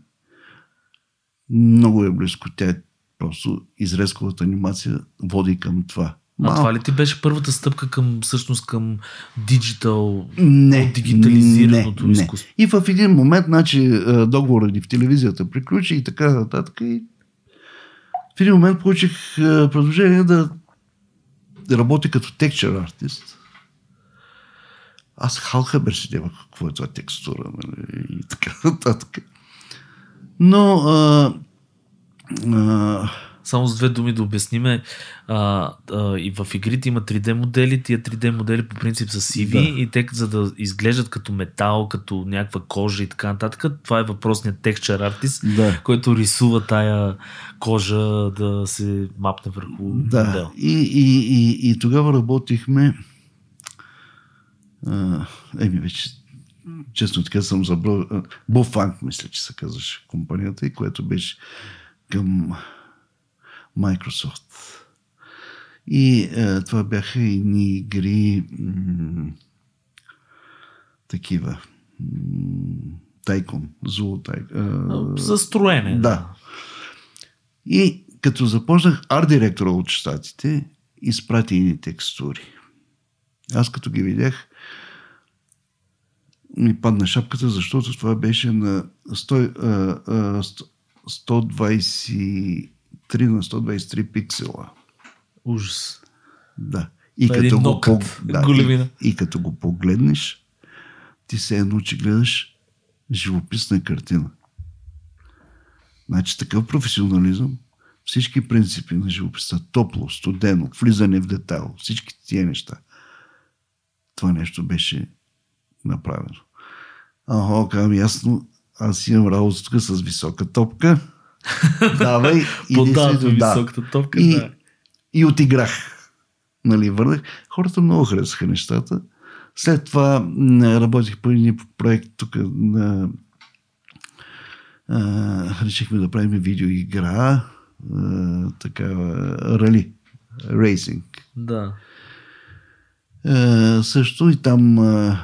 Много е близко. Тя е просто изрезковата анимация води към това. А това ли ти беше първата стъпка към всъщност към диджитал, не, дигитализираното не, изкуство? Не. И в един момент, значи, договорът ни в телевизията приключи и така нататък. И в един момент получих предложение да работи като текчер артист. Аз халхабер си няма какво е това текстура нали, и така нататък. Но а, а, само с две думи да обясниме. А, а, и в игрите има 3D модели. Тия 3D модели по принцип са сиви да. и те за да изглеждат като метал, като някаква кожа и така нататък. Това е въпросният текчер артист, да. който рисува тая кожа да се мапне върху да. модел. И, и, и, и тогава работихме а, еми вече честно така съм забрал Бофанк, мисля, че се казваше компанията и което беше към Microsoft. И е, това бяха и ни игри м- такива. тайкон, зло тайкон. Застроене. Да. И като започнах арт-директора от щатите, изпрати и текстури. Аз като ги видях, ми падна шапката, защото това беше на 100, 120 3 на 123 пиксела. Ужас. Да. И като, го, по... да, и, и като го погледнеш, ти се едно, че гледаш живописна картина. Значи такъв професионализъм, всички принципи на живописта, топло, студено, влизане в детайл, всички тия неща. Това нещо беше направено. Ага, казвам ясно, аз имам работа тук с висока топка, давай. и Подава да. високата топка. И, да. и отиграх. Нали, върнах. Хората много харесаха нещата. След това работих по един проект тук на а, решихме да правим видеоигра, а, такава рали, рейсинг. да. А, също и там а,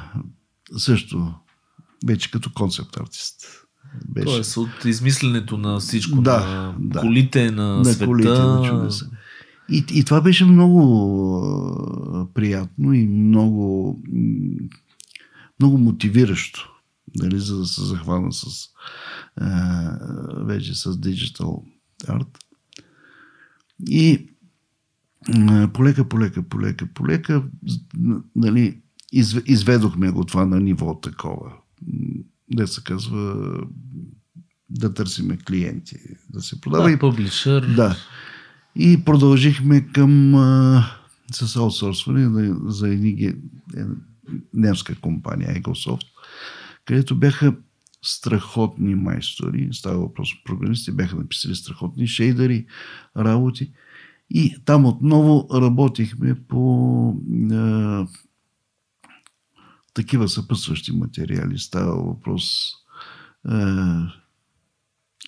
също вече като концепт артист. Беше. Тоест от измисленето на всичко, Да, на да. колите, на, на света. колите на чудеса. И, и това беше много а, приятно и много, много мотивиращо, нали, за да се захвана с а, вече с диджитал арт. И м, полека, полека, полека, полека, нали, изв, изведохме го това на ниво такова. Да се казва да търсиме клиенти, да се продава. Да, и публишър. да. И продължихме към а, с аутсорсване за едни е, немска компания Egosoft, където бяха страхотни майстори, става въпрос програмисти, бяха написали страхотни шейдери, работи. И там отново работихме по а, такива съпътстващи материали. Става въпрос а,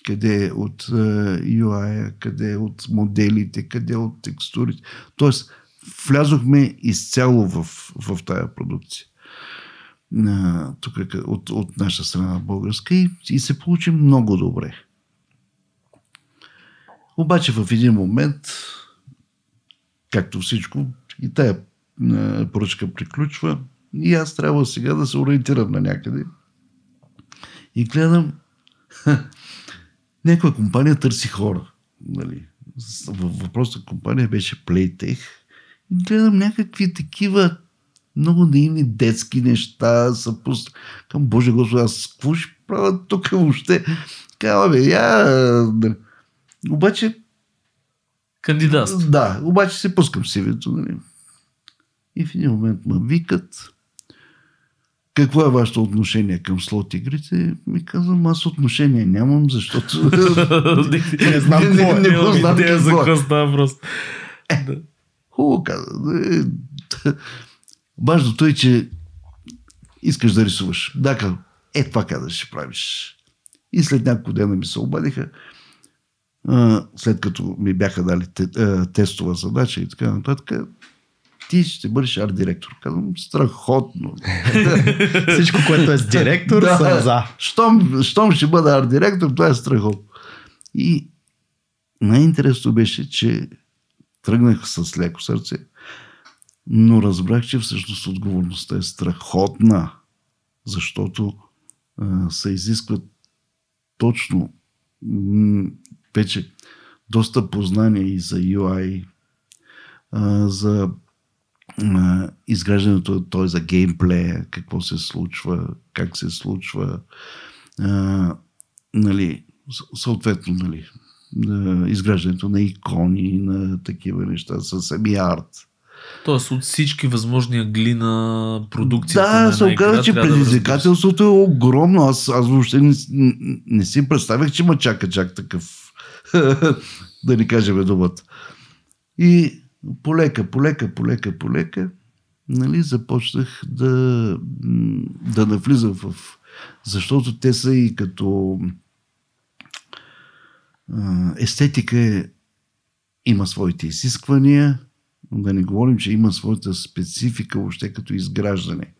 къде е от е, UI, къде е от моделите, къде е от текстурите. Тоест, влязохме изцяло в, в тая продукция. А, тук къ- от, от наша страна българска и, и се получи много добре. Обаче в един момент, както всичко, и тая а, поръчка приключва и аз трябва сега да се ориентирам на някъде. И гледам, някаква компания търси хора. Нали. Въпросната компания беше Playtech. И гледам някакви такива много наивни детски неща. Са пуст... Към Боже Господи, аз какво ще правя тук въобще? Кава бе, я... нали. Обаче, Кандидат. да, обаче се пускам сивето. Нали. И в един момент ме викат. Какво е вашето отношение към слот игрите? Ми казвам, аз отношение нямам, защото... не знам Не, какво не, е. не знам идея за какво е. какво става въпрос. Хубаво каза. Е, Важното е, че искаш да рисуваш. Да, е това каза, ще правиш. И след няколко дена ми се обадиха, след като ми бяха дали тестова задача и така нататък, ти ще бъдеш арт-директор. Казвам, страхотно. Всичко, което е с директор, Да. съм за. Щом, щом ще бъда арт-директор, това е страхотно. И най-интересното беше, че тръгнах с леко сърце, но разбрах, че всъщност отговорността е страхотна, защото а, се изискват точно м- вече доста познания и за UI, а, за изграждането, т.е. за геймплея, какво се случва, как се случва, а, нали, съответно, нали, изграждането на икони, на такива неща, със самия арт. Тоест от всички възможни ъгли на продукцията. Да, на се оказа, че трябва да предизвикателството е огромно. Аз, аз въобще не, не, си представях, че ма чака чак такъв, да ни кажем думата. И полека, полека, полека, полека, нали, започнах да, да навлизам в... Защото те са и като естетика има своите изисквания, да не говорим, че има своята специфика въобще като изграждане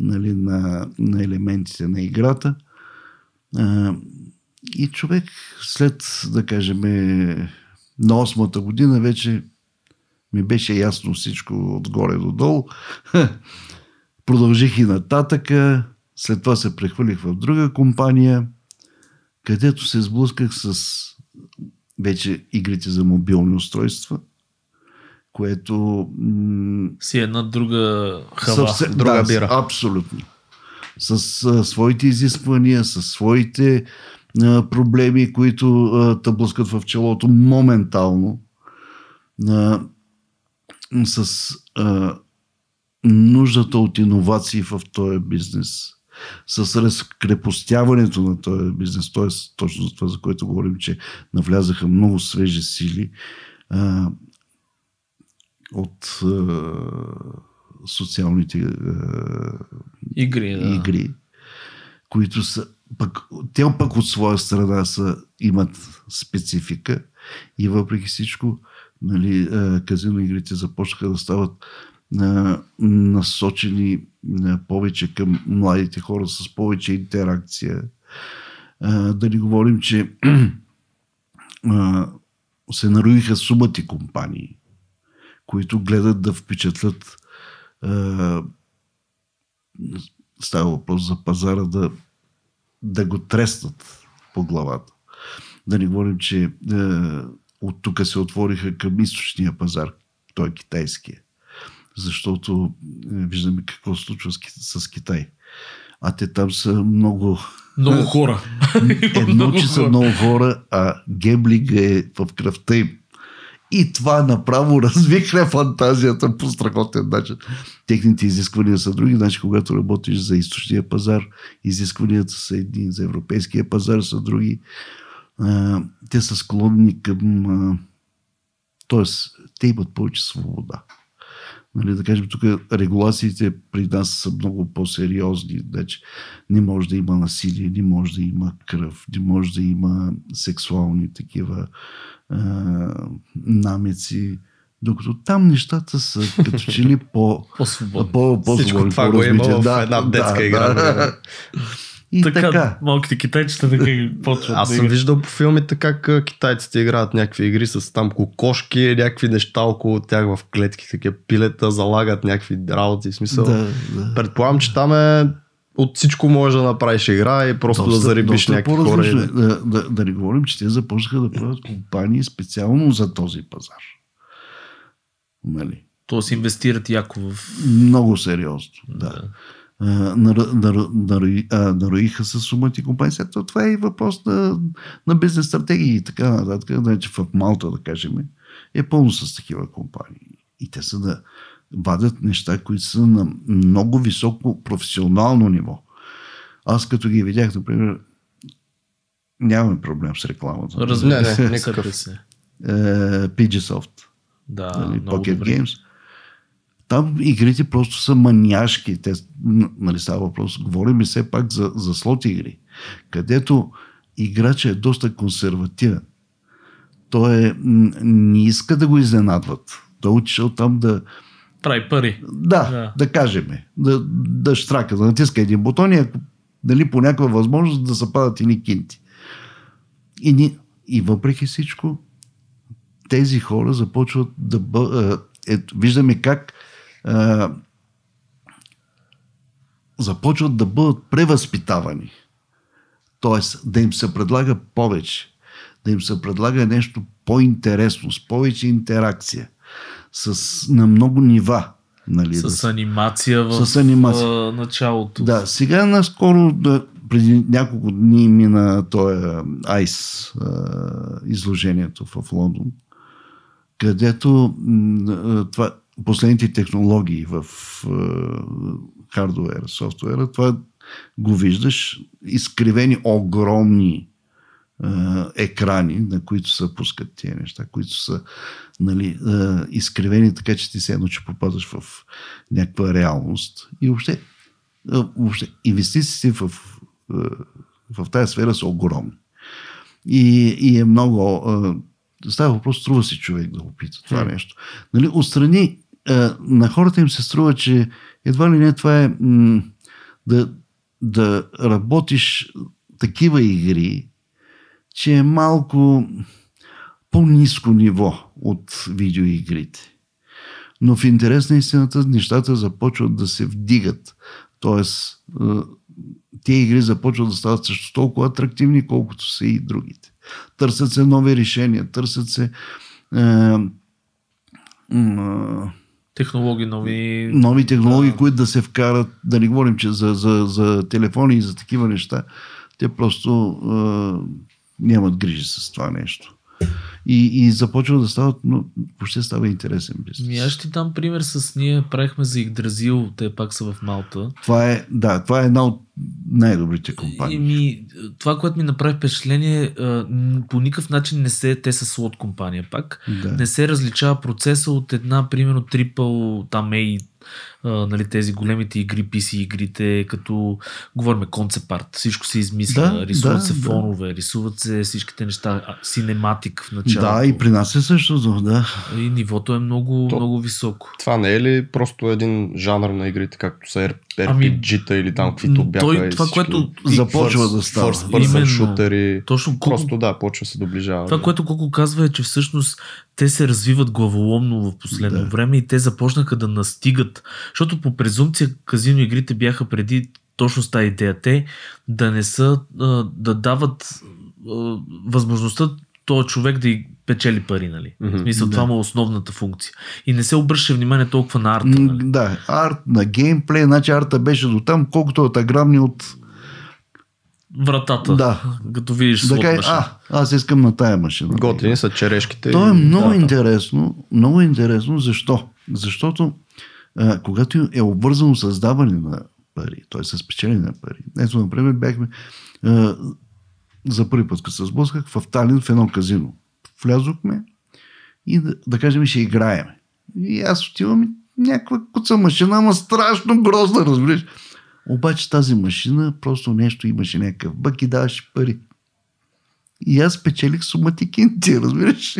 нали, на, на елементите на играта. А, и човек след, да кажем, на осмата година вече ми беше ясно всичко отгоре до долу. Продължих и нататъка. След това се прехвърлих в друга компания, където се сблъсках с вече игрите за мобилни устройства, което м- Си една друга хава. Съвсем, друга да, бира. Абсолютно. С а, своите изисквания, с своите а, проблеми, които а, те блъскат в челото моментално. А, с а, нуждата от иновации в този бизнес. с разкрепостяването на този бизнес, т.е. точно за това, за което говорим, че навлязаха много свежи сили а, от а, социалните а, Игри, да. игри, които са пък, те пък от своя страна са, имат специфика и въпреки всичко нали, а, казино игрите започнаха да стават а, насочени а, повече към младите хора с повече интеракция. Да не говорим, че се нароиха сумати компании, които гледат да впечатлят става въпрос за пазара да, да го треснат по главата. Да не говорим, че е, от тук се отвориха към източния пазар, той е китайския. Защото виждаме какво се случва с, с Китай. А те там са много... Много хора. Едно, че са много хора, а гемблинга е в кръвта им. И това направо развихля фантазията по страхотен начин. Техните изисквания са други. Значи, когато работиш за източния пазар, изискванията са едни, за европейския пазар са други. А, те са склонни към... А, тоест, те имат повече свобода. Нали, да кажем, тук регулациите при нас са много по-сериозни. Значи, не може да има насилие, не може да има кръв, не може да има сексуални такива а, намеци. Докато там нещата са като че ли по, По-свободно. по, по Всичко това го има в една детска игра. Да. И така, така. малките китайчета така ги почват. Аз да съм виждал по филмите как китайците играят някакви игри с там кокошки, някакви неща около тях в клетки, такива пилета, залагат някакви работи. В Смисъл. Да, да. Предполагам, че там е от всичко може да направиш игра и просто да зарибиш някакви хора. и е. Да... Да, да, да не говорим, че те започнаха да правят компании специално за този пазар. Нали? Тоест инвестират яко в... Много сериозно. Да. А, Нароиха се сумати компании. Сега то- това е и въпрос на, на бизнес стратегии и така нататък. Значи в Малта, да кажем, е пълно с такива компании. И те са да вадят неща, които са на много високо професионално ниво. Аз като ги видях, например, нямаме проблем с рекламата. Разбира Не, се, не, никакъв. Е, PGSoft. Да, нали, Pocket добре. Games. Там игрите просто са маняшки. Те, нали става въпрос, говорим и все пак за, за слот игри, където играча е доста консервативен. Той е, не иска да го изненадват. Той е отишъл там да, Прави пари. да, Да. да, кажем, да, да штрака, да натиска един бутон и ако нали, по някаква възможност да се падат ини кинти. И, ни, и въпреки всичко, тези хора започват да бъдат. Ето, виждаме как а, започват да бъдат превъзпитавани. Тоест, да им се предлага повече. Да им се предлага нещо по-интересно, с повече интеракция. С, на много нива. Нали, да С анимация в С анимация. а, началото. да, сега наскоро, да, преди няколко дни мина този Айс изложението в Лондон, където това, последните технологии в а, хардуера, софтуера, това го виждаш, изкривени огромни а, екрани, на които се пускат тия неща, които са нали, а, изкривени така, че ти се едно, че попадаш в някаква реалност. И въобще, въобще инвестициите в, в тази сфера са огромни. И, и е много. Става въпрос, струва си човек да опита това нещо. Нали, отстрани на хората им се струва, че едва ли не това е м, да, да работиш такива игри, че е малко по-низко ниво от видеоигрите. Но в интерес на истината нещата започват да се вдигат. Тоест, е, тези игри започват да стават също толкова атрактивни, колкото са и другите. Търсят се нови решения, търсят се е, м, Технологии нови. нови технологии, които да се вкарат, да не говорим, че за, за, за телефони и за такива неща, те просто е, нямат грижи с това нещо. И, и започва да става, но въобще става интересен бизнес. Ми аз ще дам пример с ние правихме за Игдразил, те пак са в Малта. Това е, да, това е една от най-добрите компании. И ми, това, което ми направи впечатление, м, по никакъв начин не се, те са слот компания пак, Да. не се различава процеса от една, примерно, трипъл, там е и а, нали, тези големите игри, PC игрите, като говорим концепт арт, всичко се измисля, Да, рисуват да, се да. фонове, рисуват се всичките неща, а, синематик в началото. Да, и при нас е същото, да. И нивото е много, То- много високо. Това не е ли просто един жанр на игрите, както са Ами, RPG-та или там каквито бяха? той- това, всички което започва first- да става. First person Именно. шутери. Точно колко, Просто да, почва се доближава. Това, да. което Коко казва е, че всъщност те се развиват главоломно в последно Да. да. време и те започнаха да настигат. Защото по презумпция казино игрите бяха преди точно с тази идея. Те да не са, да дават възможността този човек да и печели пари, нали? Мгм. В смисъл, Да. това му е основната функция. И не се обръща внимание толкова на арта, нали? Да, арт на геймплей, значи арта беше до там, колкото от аграмни от Вратата. Да. Като видиш да кажа, а, аз искам на тая машина. Готини са черешките. То е много да, да. интересно. Много интересно. Защо? Защото когато е обвързано с даване на пари, т.е. с печелене на пари. Ето, например, бяхме а, за първи път, като се сблъсках в Талин в едно казино. Влязохме и да, да кажем, ще играеме. И аз отивам някаква куца машина, ама страшно грозна, разбираш. Обаче тази машина просто нещо имаше някакъв бък и даваше пари. И аз печелих суматикинти, разбираш?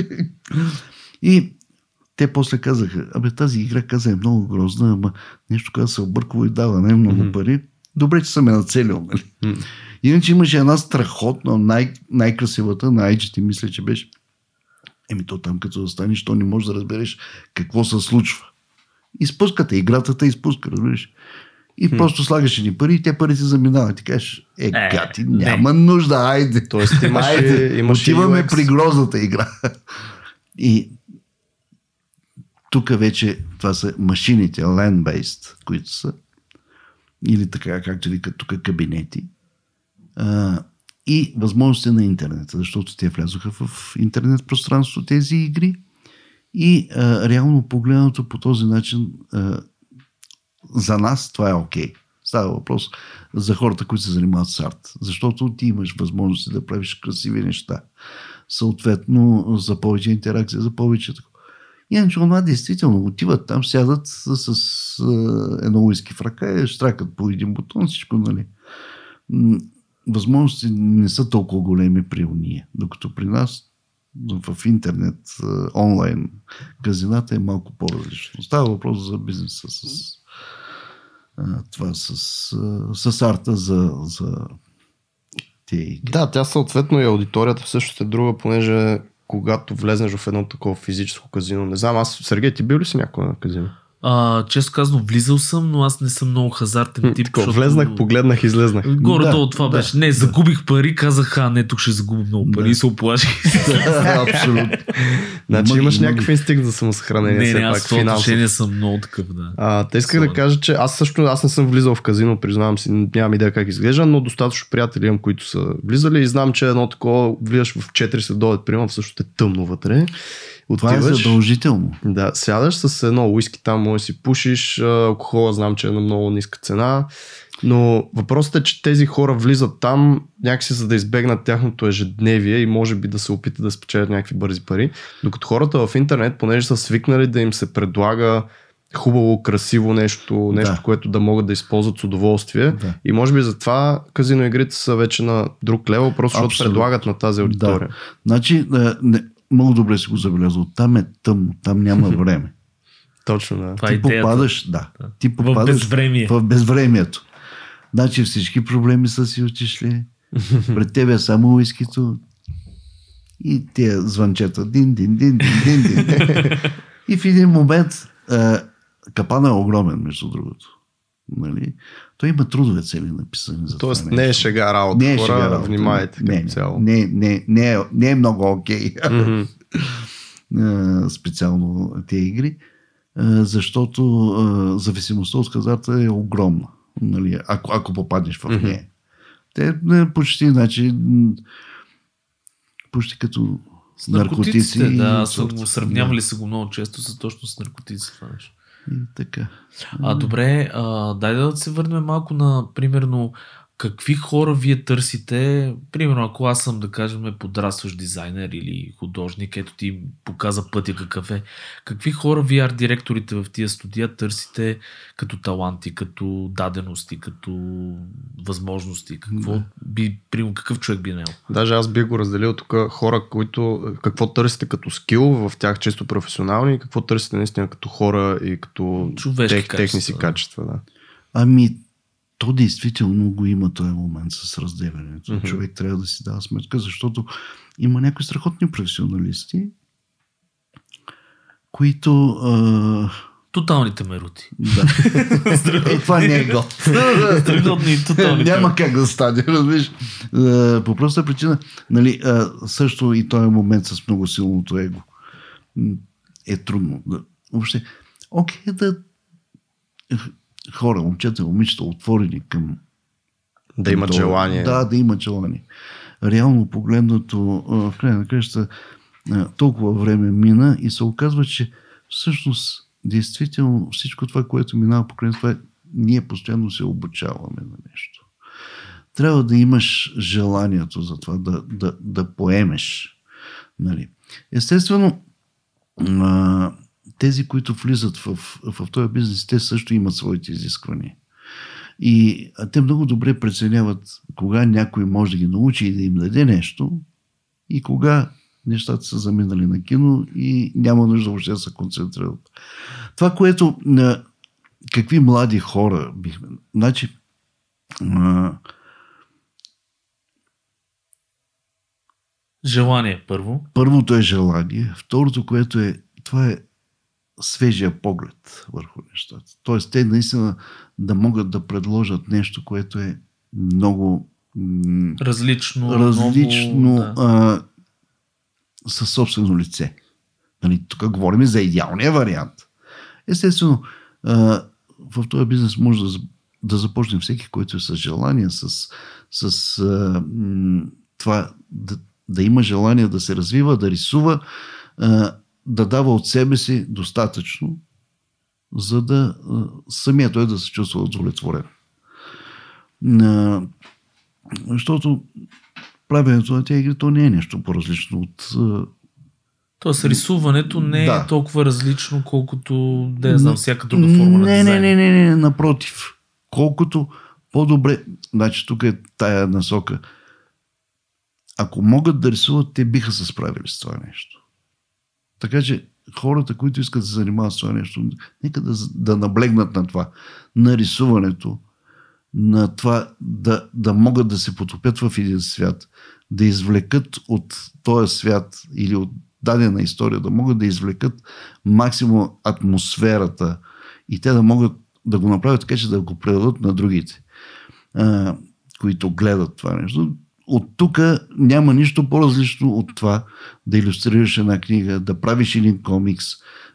И те после казаха, абе тази игра каза е много грозна, ама нещо каза се обърква и дава не много Мгм. пари. Добре, че съм я нацелил, нали? М. Иначе имаше една страхотна, най- най-красивата, на IGT, мисля, че беше. Еми то там като застанеш, то не можеш да разбереш какво се случва. Изпускате, играта те изпуска, разбираш. И просто слагаш ни пари и те пари се заминават. И кажеш, е, Е, гати, не. няма нужда, айде. Тоест имаше, Айде, имаше отиваме UX. при грозната игра. И тук вече това са машините, land-based, които са, или така, както викат тук, кабинети. А, и възможности на интернет, защото те влязоха в интернет пространство тези игри. И а, реално погледнато по този начин а, за нас това е окей. Става въпрос за хората, които се занимават с арт. Защото ти имаш възможности да правиш красиви неща. Съответно, за повече интеракция, за повече такова. Иначе това действително отиват там, сядат с, с а, едно уиски в ръка и штракат по един бутон, всичко, нали. Възможности не са толкова големи при уния, докато при нас в интернет, а, онлайн казината е малко по-различно. Става въпрос за бизнеса с а, това с, с арта за, за игри. Да, тя съответно и аудиторията всъщност е друга, понеже когато влезнеш в едно такова физическо казино, не знам, аз, Сергей, ти бил ли си някой на казино? А, често казано, влизал съм, но аз не съм много хазартен тип. Тако, влезнах, погледнах, излезнах. Горе-долу Да, това да, беше. Не, загубих пари, казах, а не, тук ще загубя много пари Да. и се оплаших. Абсолютно. Значи Има- имаш има някакъв инстинкт за самосъхранение, не, не, аз това отношение съм много такъв, да. А, те исках да кажа, че аз също аз не съм влизал в казино, признавам си, нямам идея как изглежда, но достатъчно приятели имам, които са влизали и знам, че едно такова, влизаш в 4 следобед, примерно, всъщност е тъмно вътре. Това е Отиваш, задължително. да, сядаш с едно уиски там, може си пушиш, алкохола знам, че е на много ниска цена, но въпросът е, че тези хора влизат там някакси за да избегнат тяхното ежедневие и може би да се опитат да спечелят някакви бързи пари, докато хората в интернет, понеже са свикнали да им се предлага хубаво, красиво нещо, нещо, Да. което да могат да използват с удоволствие. Да. И може би затова казино игрите са вече на друг левел, просто защото Абсолютно. предлагат на тази аудитория. Да. Значи, а, не, много добре си го забелязал. Там е тъмно, там няма време. Точно, да. Това е ти идеята. попадаш, да. Ти В попадаш безвремие. в безвремието. Значи всички проблеми са си отишли. Пред тебе е само уискито и тия звънчета. Дин, дин, дин, дин, дин, дин. и в един момент а, капана е огромен, между другото. Нали? Той има трудове цели написани за Тоест това не е шега работа, Не е хора, шега работа. внимайте не, като цяло. Не, не, не, е, не е много окей. Мгм. а, специално тези игри, защото зависимостта от хазарта е огромна, нали, ако, ако попаднеш в нея. Те не, почти, значи, почти като С наркотици. да, са сравнявали са го много често с точно с наркотици това нещо. Да. И така. А, добре, а, дай да се върнем малко на, примерно, какви хора вие търсите, примерно ако аз съм, да кажем, подрастващ дизайнер или художник, ето ти показа пътя какъв е, какви хора вие арт-директорите в тия студия търсите като таланти, като дадености, като възможности, какво Да. би, примерно, какъв човек би наел? Даже аз бих го разделил тук хора, които какво търсите като скил в тях чисто професионални и какво търсите наистина като хора и като Човешки тех, техни си качества. Да. Ами, то действително го има този момент с разделянето. Мгм. Човек трябва да си дава сметка, защото има някои страхотни професионалисти, които... А, Тоталните мерути. да. е, това не е го. Страхотни и тотални. Няма как да стане, разбираш. По проста причина, нали, също и този момент с много силното его е трудно. Да, въобще, окей да хора, момчета, момичета, отворени към Да имат желание. Да, да имат желание. Реално погледнато, в крайна на краща, толкова време мина и се оказва, че всъщност, действително, всичко това, което минава покрай това, ние постоянно се обучаваме на нещо. Трябва да имаш желанието за това, да, да, да поемеш. Нали. Естествено, тези, които влизат в, в този бизнес, те също имат своите изисквания. И те много добре преценяват кога някой може да ги научи и да им даде нещо и кога нещата са заминали на кино и няма нужда въобще да се концентрират. Това, което какви млади хора бихме... Значи, а, Желание първо. първото е желание, второто, което е, това е свежия поглед върху нещата. Тоест, те наистина да могат да предложат нещо, което е много Различно. различно Много, да. а, със собствено лице. Нали, тук говорим за идеалния вариант. Естествено, а, в този бизнес може да, да започне всеки, който е с желание, с, с а, м, това да, да има желание да се развива, да рисува, а, да дава от себе си достатъчно, за да самия той да се чувства удовлетворен. Защото правенето на тези игри, то не е нещо по-различно от... Тоест рисуването не Да. е толкова различно, колкото, да я знам, всяка друга форма на не, дизайн. не, не, не, не, напротив. Колкото по-добре, значи тук е тая насока. Ако могат да рисуват, те биха се справили с това нещо. Така че хората, които искат да се занимават с това нещо, нека да, да наблегнат на това. На рисуването, на това да, да могат да се потопят в един свят, да извлекат от този свят или от дадена история, да могат да извлекат максимум атмосферата и те да могат да го направят така, че да го предадат на другите, а, които гледат това нещо. От тук няма нищо по-различно от това да иллюстрираш една книга, да правиш един комикс,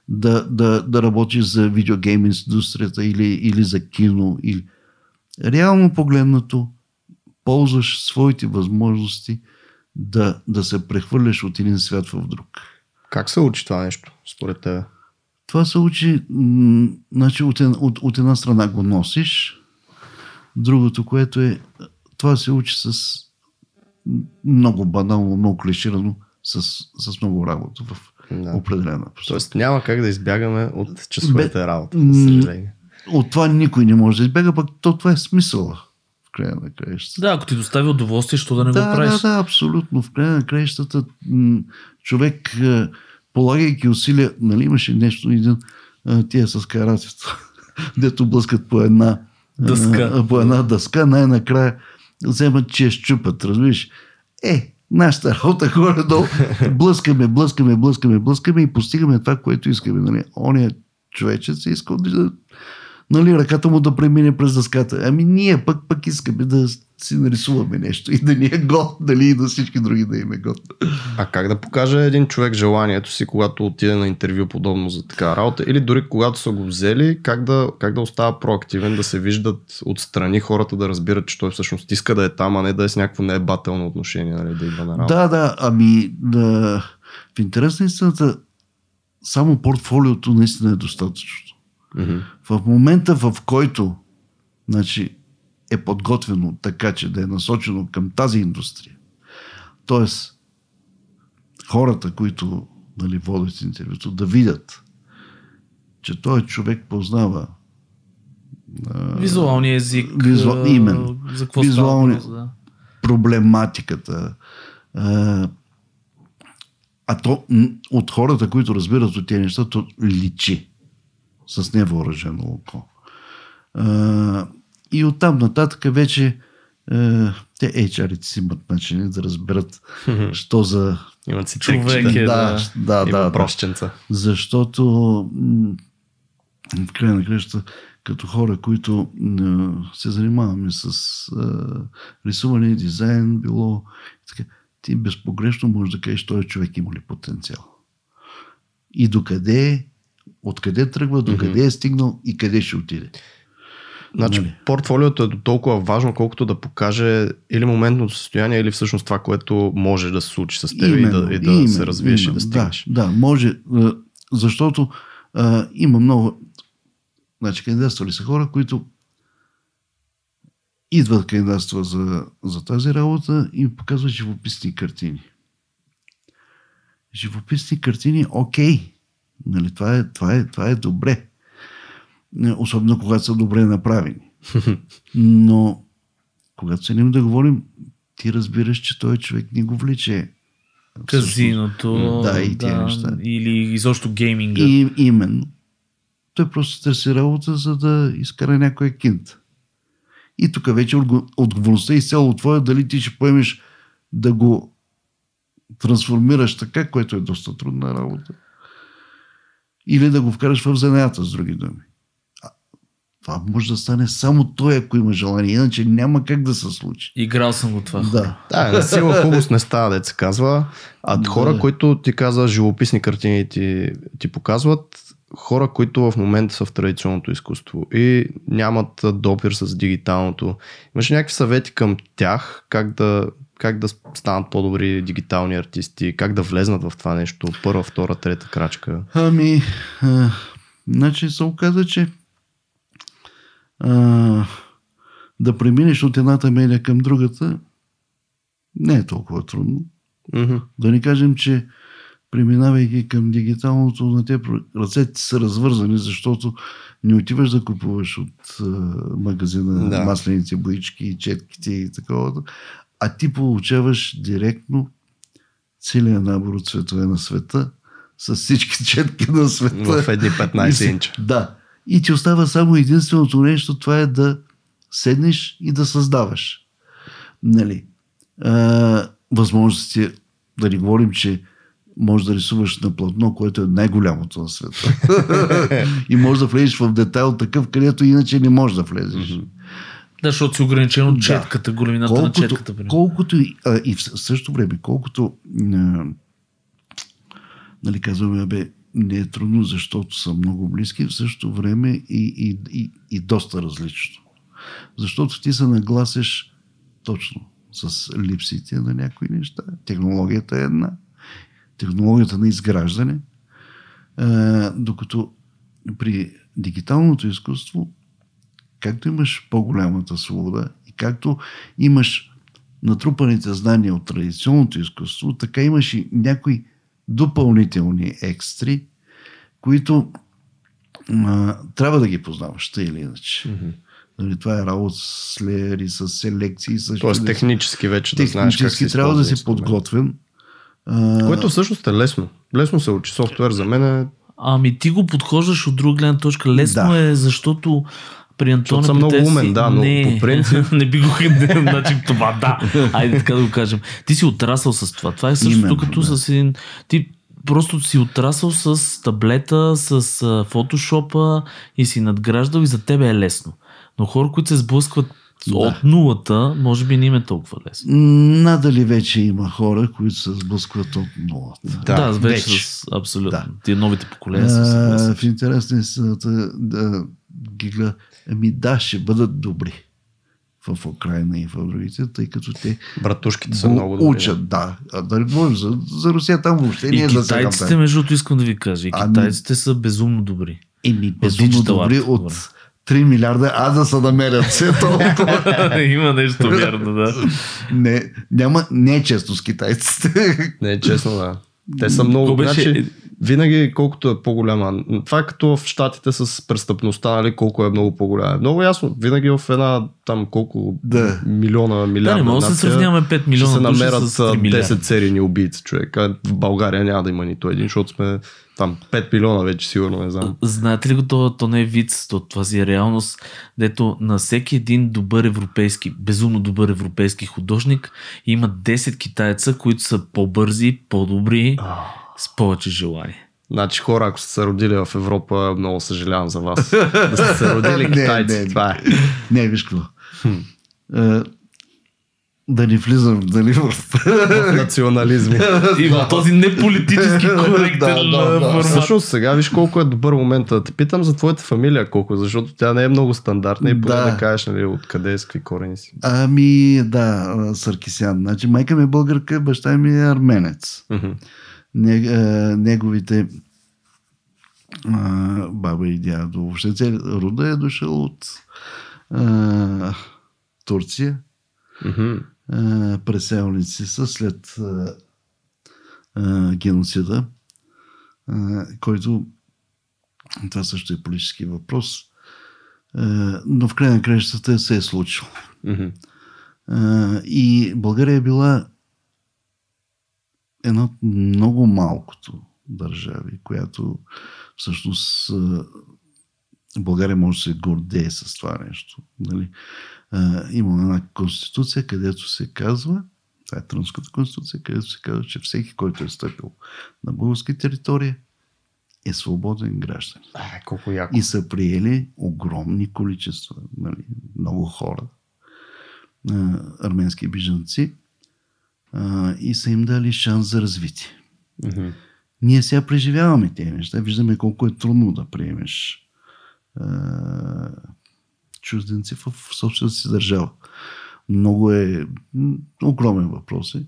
да, да, да работиш за видеогейм индустрията или, или за кино. Или... Реално погледнато, ползваш своите възможности да, да се прехвърляш от един свят в друг. Как се учи това нещо, според теб? Това се учи, значи от, една- от, от една страна го носиш, другото, което е, това се учи с много банално, много клиширано, с, с много работа в Да. определена посока. Тоест няма как да избягаме от часовете Бе, работа, съжаление. От това никой не може да избега, пък то това е смисъла в края на краищата. Да, ако ти достави удоволствие, що да не да, го правиш? Да, да, абсолютно. В края на краищата човек, е, полагайки усилия, нали имаше нещо, един е, тия с каратето, дето блъскат по една Дъска. е, по една дъска, най-накрая вземат, че щупат, разбираш. Е, нашата работа горе-долу, блъскаме, блъскаме, блъскаме, блъскаме и постигаме това, което искаме. Нали? Оня човечец иска да нали, ръката му да премине през дъската. Ами ние пък пък искаме да си нарисуваме нещо и да ни е год, дали и на всички други да им е год. А как да покаже един човек желанието си, когато отиде на интервю подобно за така работа? Или дори когато са го взели, как да, как да остава проактивен, да се виждат отстрани хората да разбират, че той всъщност иска да е там, а не да е с някакво неебателно отношение, нали, да идва на работа. Да, да, ами да, В интерес на истината, само портфолиото наистина е достатъчно. Мгм. В момента, в който значи, е подготвено така, че да е насочено към тази индустрия, т.е. хората, които нали, водят интервюто, да видят, че той човек познава Визуалния език. Визу- именно. За какво Визуалния- става да. проблематиката. А, а то от хората, които разбират от тези неща, то личи с невъоръжено око. А, и оттам нататък вече а, те HR-ите си имат начини да разберат, що за... Имат си Човек е, да, да. да, да, да. въпросченца. Защото в края на краща, като хора, които се занимаваме с рисуване, дизайн, било така, ти безпогрешно можеш да кажеш, този човек има ли потенциал. И докъде е, откъде тръгва, докъде е стигнал и къде ще отиде. Значи, Нали? портфолиото е до толкова важно, колкото да покаже или моментното състояние, или всъщност това, което може да се случи с теб и да, и да именно, се развиеш и именно. да стигнеш. Да, да, може, защото а, има много, значи кандидатствали са хора, които идват кандидатства за, за тази работа и показват живописни картини. Живописни картини, окей. Нали, това, е, това, е, това е добре. Не, Особено когато са добре направени. Но когато се ним да говорим, ти разбираш, че той човек ни го влече. Казиното. Да, и тия неща. Или изобщо гейминга. И, именно. Той просто търси работа, за да изкара някой кинт. И тук вече отго- отговорността е изцяло твоя, дали ти ще поемеш да го трансформираш така, което е доста трудна работа. Или да го вкараш в занаята, с други думи. Това може да стане само той, ако има желание, иначе няма как да се случи. Играл съм го това. Да. Да, на сила хубост не става, да се казва. А Да. хора, които ти каза живописни картини ти, ти показват, хора, които в момента са в традиционното изкуство и нямат допир с дигиталното. Имаш някакви съвети към тях, как да, как да станат по-добри дигитални артисти, как да влезнат в това нещо, първа, втора, трета крачка. Ами, а, значи се оказа, че а, да преминеш от едната медия към другата не е толкова трудно. Мгм. Да не кажем, че преминавайки към дигиталното, на те ръцете са развързани, защото не отиваш да купуваш от а, магазина да. маслените боички, четките и такова, а ти получаваш директно целият набор от цветове на света с всички четки на света. В едни И 15 си- инча. Да. И ти остава само единственото нещо, това е да седнеш и да създаваш. Нали? А, възможности, да не говорим, че може да рисуваш на платно, което е най-голямото на света. и може да влезеш в детайл такъв, където иначе не можеш да влезеш. Да, защото си ограничен от Да. четката, големината на Колкото, четката. примерно. колкото и, а, и в съ- същото време, колкото а, нали казваме, бе, не е трудно, защото са много близки, в същото време и, и, и, и доста различно. Защото ти се нагласиш точно с липсите на някои неща. Технологията е една. Технологията на изграждане. А, докато при дигиталното изкуство както имаш по-голямата свобода и както имаш натрупаните знания от традиционното изкуство, така имаш и някои допълнителни екстри, които а, трябва да ги познаваш, тъй или иначе. Нали, това е работа с леери, с селекции, с Тоест технически вече да знаеш как технически се трябва да си инструмент. подготвен. А, Което всъщност е лесно. Лесно се учи. Софтуер за мен е... Ами ти го подхождаш от друга гледна точка. Лесно Да. е, защото при Антона съм много умен, да, но не, по принцип- не би го значи това, да. Айде така да го кажем. Ти си отрасъл с това. Това е същото Именно, като да. с един... Ти просто си отрасъл с таблета, с фотошопа и си надграждал и за тебе е лесно. Но хора, които се сблъскват Да. от нулата, може би не им е толкова лесно. Надали вече има хора, които се сблъскват от нулата. Да, Да, вече вече. с абсолютно. Да. Тия новите поколения са сблъскват. в интерес на истината да ги гледа. Ами да, ще бъдат добри. в Украина и в другите, тъй като те Братушките са го много добри. учат. Да. А да не говорим за, за Русия, там въобще не е за китайците, сега. между другото, искам да ви кажа, и Ами- китайците са безумно добри. Еми, безумно добри от говоря. 3 милиарда, а да се намерят все толкова. Има нещо вярно, да. не, няма, не е често с китайците. Не е честно, да. Те са много. Беше- Значи, винаги колкото е по-голяма. Това е като в щатите с престъпността, нали, колко е много по-голяма. Много ясно. Винаги в една там колко Да. милиона, милиарда Да, не мога да се сравняваме 5 милиона ще се намерят с 3 а, милиарда. 10 серийни убийци, човек. В България няма да има нито един, защото сме там 5 милиона вече, сигурно не знам. Знаете ли го, то, то не е вид, то, това си е реалност, дето на всеки един добър европейски, безумно добър европейски художник има 10 китайца, които са по-бързи, по-добри, с повече желание. Значи хора, ако сте се родили в Европа, много съжалявам за вас. да сте се родили Не, китайци. не, това е. Не, виж какво. Е, да не влизам дали в... Национализми. И в този неполитически коректен Да, да, да. формат. Всъщност сега виж колко е добър момент да те питам за твоята фамилия колко, защото тя не е много стандартна и поне Да. да, кажеш нали, откъде е, с какви корени си. Ами, да, Саркисян. Значи, майка ми е българка, баща ми е арменец. Е, неговите а, баба и дядо, въобще цел, рода е дошъл от а, Турция. А, преселници са след а, а, геноцида, а, който това също е политически въпрос, а, но в край на кращата се е случило. А, и България е била една от много малкото държави, която всъщност България може да се гордее с това нещо. Нали? Има една конституция, където се казва, това е Трънската конституция, където се казва, че всеки, който е стъпил на българска територия, е свободен гражданин. А, колко яко. И са приели огромни количества, нали, много хора, арменски бежанци, а, и са им дали шанс за развитие. Мгм. Ние сега преживяваме тези неща, виждаме колко е трудно да приемеш а, чужденци в собствената си държава. Много е огромен въпрос е,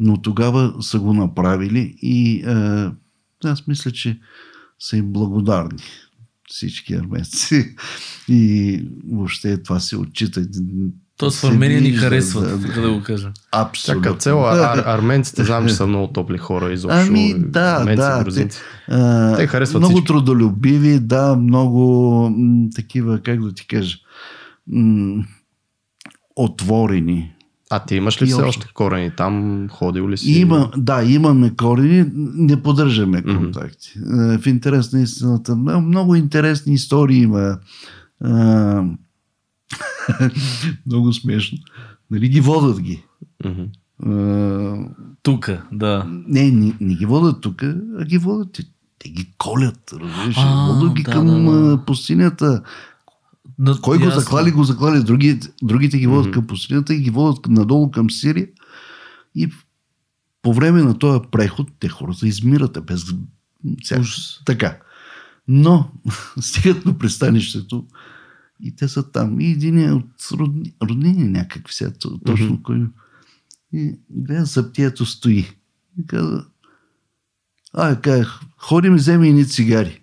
но тогава са го направили и а, аз мисля, че са им благодарни всички армейци и въобще това се отчита. Тоест в Се Армения ни харесват, да, така да го кажа. Абсолютно. Чака цел, ар, арменците знам, че са много топли хора изобщо. Ами да, арменци, да. грузинци. А, Те харесват Много всички. трудолюбиви, да, много м, такива, как да ти кажа, м, отворени. А ти имаш ли все още. корени? Там ходил ли си? Има, да, имаме корени, не поддържаме контакти. Е, В интерес на истината, много, много интересни истории има. А, много смешно. Нали ги водят ги. А, Тука, да. не, не, не ги водят тук, а ги водят. Те, те ги колят, разбираш. Водят ги да, към да, да. пустинята. На, Кой го ясно. заклали, го заклали. Други, другите ги водят към пустинята и ги водят надолу към Сирия. И по време на този преход те хората измират. Без... Сега, така. Но стигат до пристанището и те са там. И един е от родни, роднини някакви сега, то- точно Мгм. кой. И гледа, съптието стои. И каза, а, казах, ходи ми вземи едни цигари.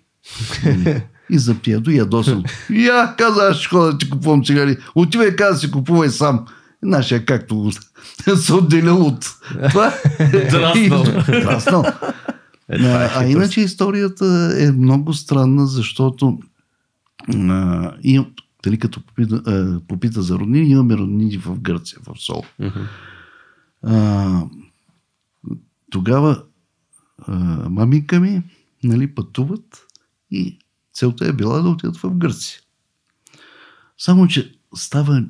И заптието ядосан. И я каза, аз ще ходя да ти купувам цигари. Отивай, каза, си купувай сам. И Нашия както го се отделил от това. Драснал. Е, е а, а иначе историята е много странна, защото а, и, дали като попита, а, попита за роднини, имаме роднини в Гърция, в Сол. Мгм. А, тогава а, маминка ми нали, пътуват и целта е била да отидат в Гърция. Само, че става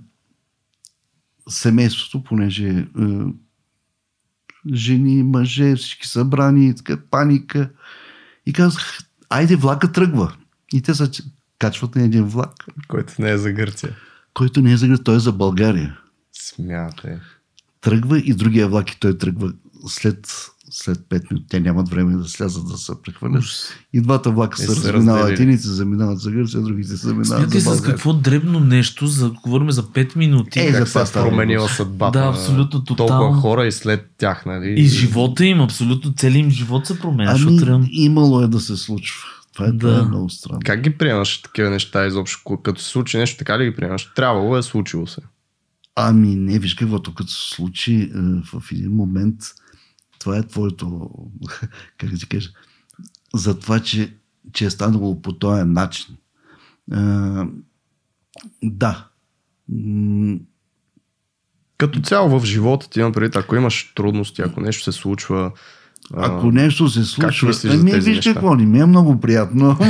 семейството, понеже е, жени, мъже, всички събрани, така, паника. И казах, айде влака тръгва. И те се качват на един влак, Който не е за Гърция. който не е за Гърция, той е за България. Смятай. Тръгва и другия влак и той тръгва след след 5 минути. Те нямат време да слязат да се прехвърлят. И двата влака И се се разминават. разделили. Едините заминават за Гърция, другите се заминават Смятай за с какво дребно нещо, за говорим за 5 минути. Е, за Как се това е става променила съдбата Да, абсолютно, толкова тотално. хора и след тях, нали? И живота им, абсолютно целият им живот се променя. Ами, трябва- имало е да се случва. Това е, Да. това е много странно. Как ги приемаш такива неща изобщо? Като се случи нещо, така ли ги приемаш? Трябвало е, случило се. Ами не, виж какво, тук като се случи е, в един момент, това е твоето, как да ти кажа, за това, че, че е станало по този начин. А, да. М, Като цяло в живота ти предвид, ако имаш трудности, ако нещо се случва, Ако нещо се случва, мислиш ами тези виж неща? какво, не ми е много приятно.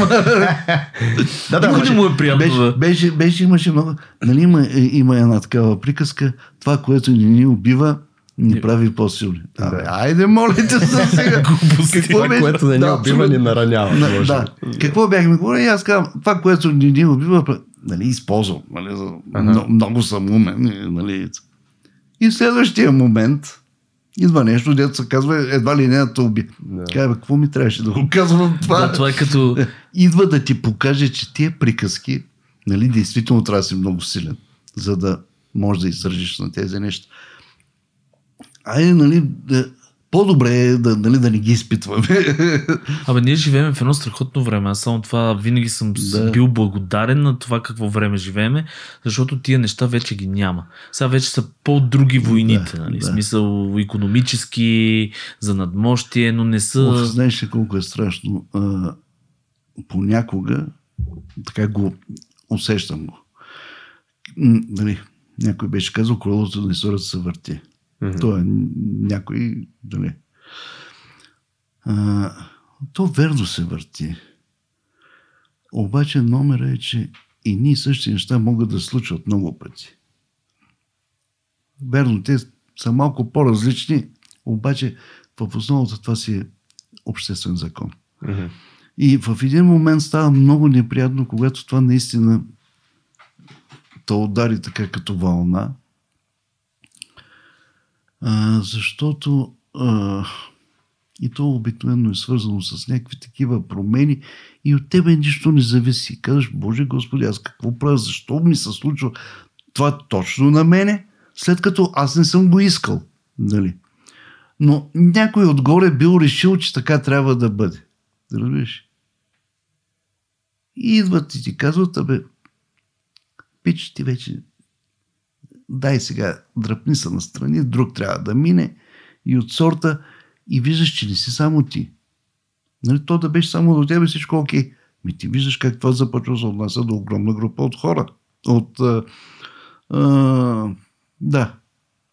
Да, да, не му е приятно. беше, да. беше, беше, имаше много. Нали има, е, има една такава приказка, това, което ни ни убива, ни прави по-силни. Абе, айде, моля те се сега. Глупости. това, което не ни Да, убива, ни наранява. На, може да. Какво бяхме говорили? Аз казвам, това, което ни, ни убива, нали, използвам. Нали, за, много, много съм умен. Нали. И в следващия момент идва нещо, дето се казва, едва ли не да те уби. Да. Казва, какво ми трябваше да го казвам това? Да, това е като... Идва да ти покаже, че тия приказки, нали, действително трябва да си много силен, за да можеш да издържиш на тези неща. Айде, нали, да, по-добре е да, нали, да не ги изпитваме. Абе, ние живеем в едно страхотно време. Аз само това винаги съм Да. бил благодарен на това какво време живееме, защото тия неща вече ги няма. Сега вече са по-други войните, Да, нали? да. Смисъл економически, за надмощие, но не са... Оф, знаеш ли колко е страшно? А, понякога така го усещам го. Нали, някой беше казал, колелото на историята се върти. Мгм. То е някой. А, то верно се върти. Обаче номера е, че и ние същи неща могат да случват много пъти. Верно, те са малко по-различни, обаче в основата това си е обществен закон. Мгм. И в един момент става много неприятно, когато това наистина те удари така като вълна. Защото а, и то обикновено е свързано с някакви такива промени и от тебе нищо не зависи. Казваш, Боже Господи, аз какво правя? Защо ми се случва това точно на мене, след като аз не съм го искал. Нали? Но някой отгоре бил решил, че така трябва да бъде. Разбираш? И идват и ти казват, абе, пич, ти вече дай сега, дръпни се настрани, друг трябва да мине и от сорта и виждаш, че не си само ти. Нали, то да беше само до тебе всичко окей. Ми ти виждаш как това започва се отнася до огромна група от хора. От... А, а, да,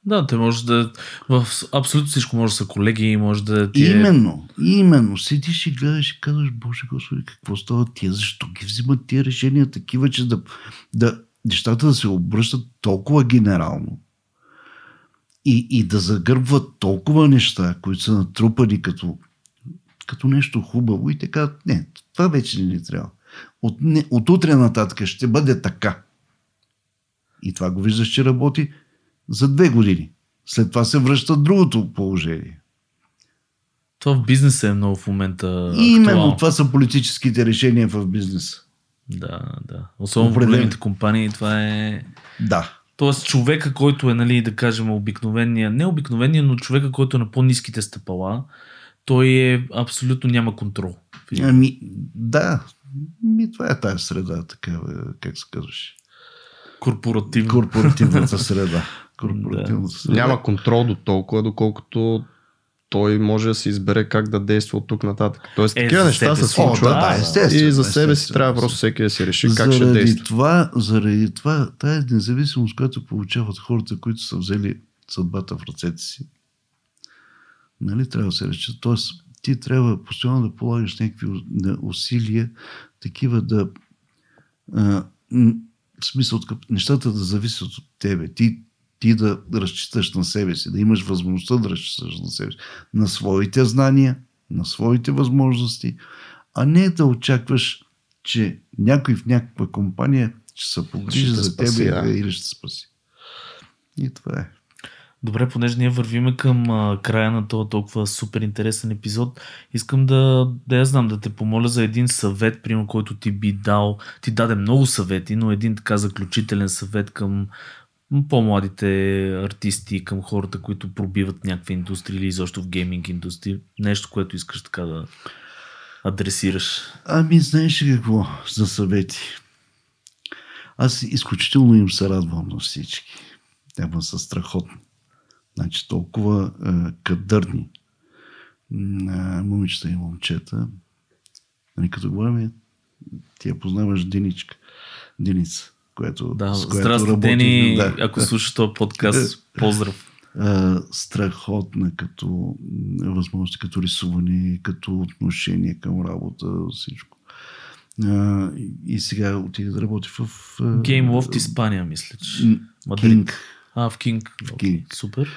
Да, те може да... В абсолютно всичко може да са колеги, може да ти е... Именно, именно. Седиш и гледаш и казваш, Боже Господи, какво става тия? Защо ги взимат тия решения такива, че да, да нещата да се обръщат толкова генерално и, и да загърбват толкова неща, които са натрупани като, като нещо хубаво и така. Не, това вече не ни трябва. От, не, от утре нататък ще бъде така. И това го виждаш, че работи за две години. След това се връща другото положение. Това в бизнеса е много в момента И именно това са политическите решения в бизнеса. Да, да. Особено в Определено. големите компании това е... Да. Тоест човека, който е, нали, да кажем, обикновения, не обикновения, но човека, който е на по-низките стъпала, той е абсолютно няма контрол. Ами, да. Ми, това е тази среда, такава, как се казваш. Корпоративно. Корпоративната среда. Корпоративната среда. Няма контрол до толкова, доколкото той може да се избере как да действа от тук нататък. Тоест, Е, такива неща се си. случват да, да, естествено, и за себе си трябва просто всеки да си реши как ще действа. това, заради това, тая независимост, която получават хората, които са взели съдбата в ръцете си, нали, трябва да се рече. Тоест, ти трябва постоянно да полагаш някакви усилия, такива да а, в смисъл, нещата да зависят от тебе. Ти, ти да разчиташ на себе си, да имаш възможността да разчиташ на себе си, на своите знания, на своите възможности, а не да очакваш, че някой в някаква компания ще се погрижи за спаси, тебе или ще спаси. И това е. Добре, понеже ние вървиме към а, края на този толкова супер интересен епизод, искам да, да я знам, да те помоля за един съвет, примерно, който ти би дал. Ти даде много съвети, но един така заключителен съвет към по-младите артисти, към хората, които пробиват някаква индустрия или изобщо в гейминг индустрия. Нещо, което искаш така да адресираш. Ами, знаеш ли какво за съвети? Аз изключително им се радвам на всички. Те са страхотни. Значи толкова е, кадърни е, момичета и момчета. Нали, като говорим, ти я познаваш Диничка. Деница, което, Да, с която здрасти, работим. Дени, Да. ако слушаш този подкаст, поздрав. а, страхотна като възможности, като рисуване, като отношение към работа, всичко. И, и сега отиде да работи в... Game Loft Испания, мисля, че. Мадрид. А, в Кинг. В Кинг. Супер.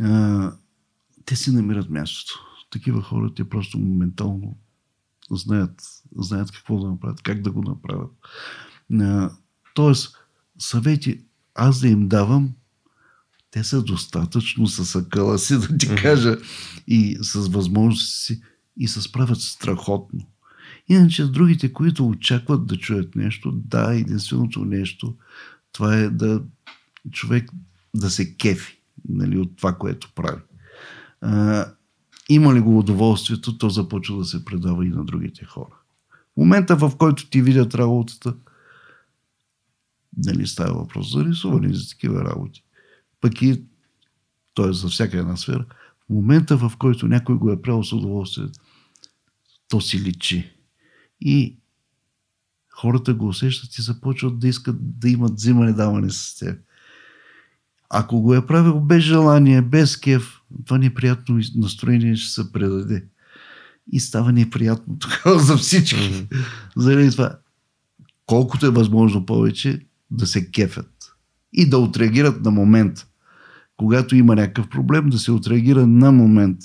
А, те си намират мястото. Такива хора те просто моментално знаят, знаят какво да направят, как да го направят. Тоест, съвети аз да им давам, те са достатъчно с акъла си, да ти кажа, и с възможности си, и се справят страхотно. Иначе другите, които очакват да чуят нещо, да, единственото нещо, това е да човек да се кефи нали, от това, което прави. А, има ли го удоволствието, то започва да се предава и на другите хора. В момента, в който ти видят работата, нали, става въпрос за рисуване за такива работи. Пък и, т.е. за всяка една сфера, в момента, в който някой го е правил с удоволствие, то си личи. И хората го усещат и започват да искат да имат взимане-даване с теб. Ако го е правил без желание, без кеф, това неприятно настроение ще се предаде. И става неприятно тогава за всички. Mm-hmm. Заради това, колкото е възможно повече да се кефят и да отреагират на момент. Когато има някакъв проблем, да се отреагира на момент,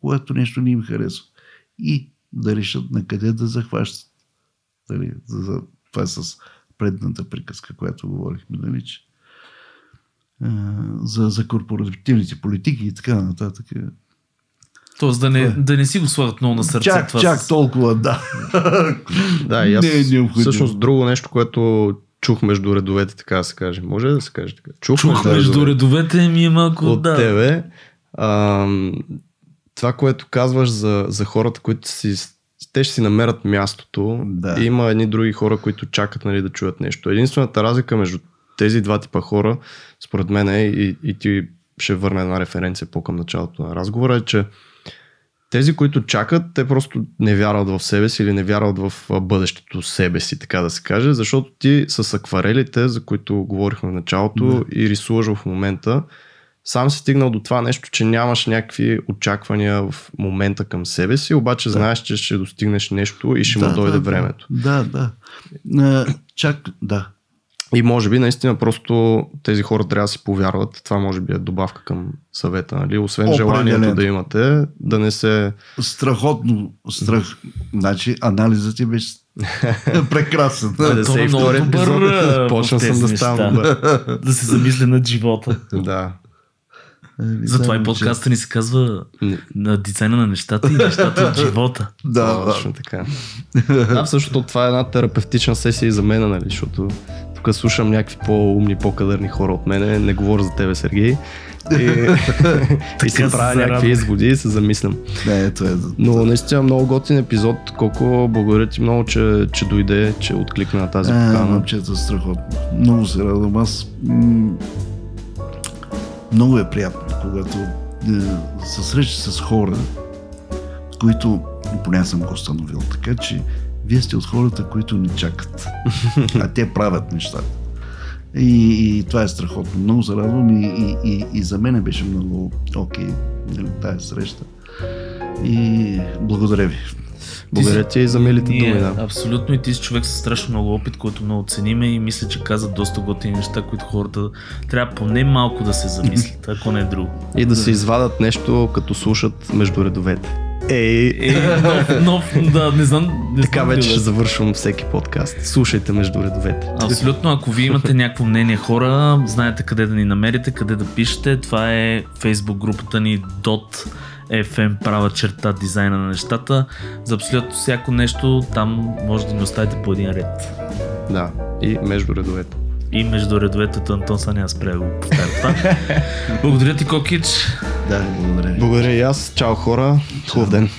когато нещо не им харесва. И да решат на къде да захващат. Дали, за, за, това е с предната приказка, която говорихме, нали, че а, за, за корпоративните политики и така нататък. Тоест да не, да не си го слагат много на сърце. Чак, това чак с- толкова, да. Да, и аз Не е необходимо. всъщност друго нещо, което чух между редовете, така да се каже. Може да се каже така? Чух, Чух между редовете ми е малко, от да. тебе. Ам, това, което казваш за, за хората, които си те ще си намерят мястото. Да. И има едни други хора, които чакат нали, да чуят нещо. Единствената разлика между тези два типа хора, според мен е, и, и ти ще върна една референция по-към началото на разговора, е, че тези, които чакат, те просто не вярват в себе си или не вярват в бъдещето себе си, така да се каже, защото ти с акварелите, за които говорихме в началото Да. и рисуваш в момента, сам си стигнал до това нещо, че нямаш някакви очаквания в момента към себе си, обаче Да. знаеш, че ще достигнеш нещо и ще да, му дойде да, времето. Да, да. Чак, да. И може би наистина просто тези хора трябва да си повярват. Това може би е добавка към съвета, нали? Освен желанието да имате, да не се... Страхотно страх. Значи анализът ти беше прекрасен. Да Това се е втори епизод. Почна съм да ставам да се замисля над живота. Да. Затова и подкаста ни се казва на дизайна на нещата и нещата от живота. Да, Точно да. така. Да, всъщност това е една терапевтична сесия и за мен, нали? Защото тук слушам някакви по-умни, по-кадърни хора от мене. Не говоря за тебе, Сергей. И, и си се правя някакви изводи и се замислям. Не, ето е. Но наистина много готин епизод. Колко благодаря ти много, че, че дойде, че откликна на тази А, покана. момчета, страхотно. Много се радвам. Аз м- много е приятно, когато е, се среща с хора, които, поне аз съм го установил, така че вие сте от хората, които не чакат, а те правят нещата. И, и това е страхотно. Много се радвам и, и, и, и за мен беше много окей нали, тази среща. И благодаря ви. Благодаря ти и за милите Ние, думи. Да. Абсолютно и ти си човек с страшно много опит, който много цениме и мисля, че каза доста готини неща, които хората трябва поне малко да се замислят, ако не е друго. И да се извадат нещо, като слушат между редовете. Ей, Е, нов, нов, да, не знам. Не така вече ще завършвам всеки подкаст. Слушайте между редовете. Абсолютно, ако вие имате някакво мнение хора, знаете къде да ни намерите, къде да пишете. Това е Facebook групата ни .fm права черта дизайна на нещата. За абсолютно всяко нещо там може да ни оставите по един ред. Да, и между редовете. И между редовете Антон са няма спре да го повтаря това. Благодаря ти, Кокич. Да, благодаря. Благодаря и аз. Чао хора. Хубав ден.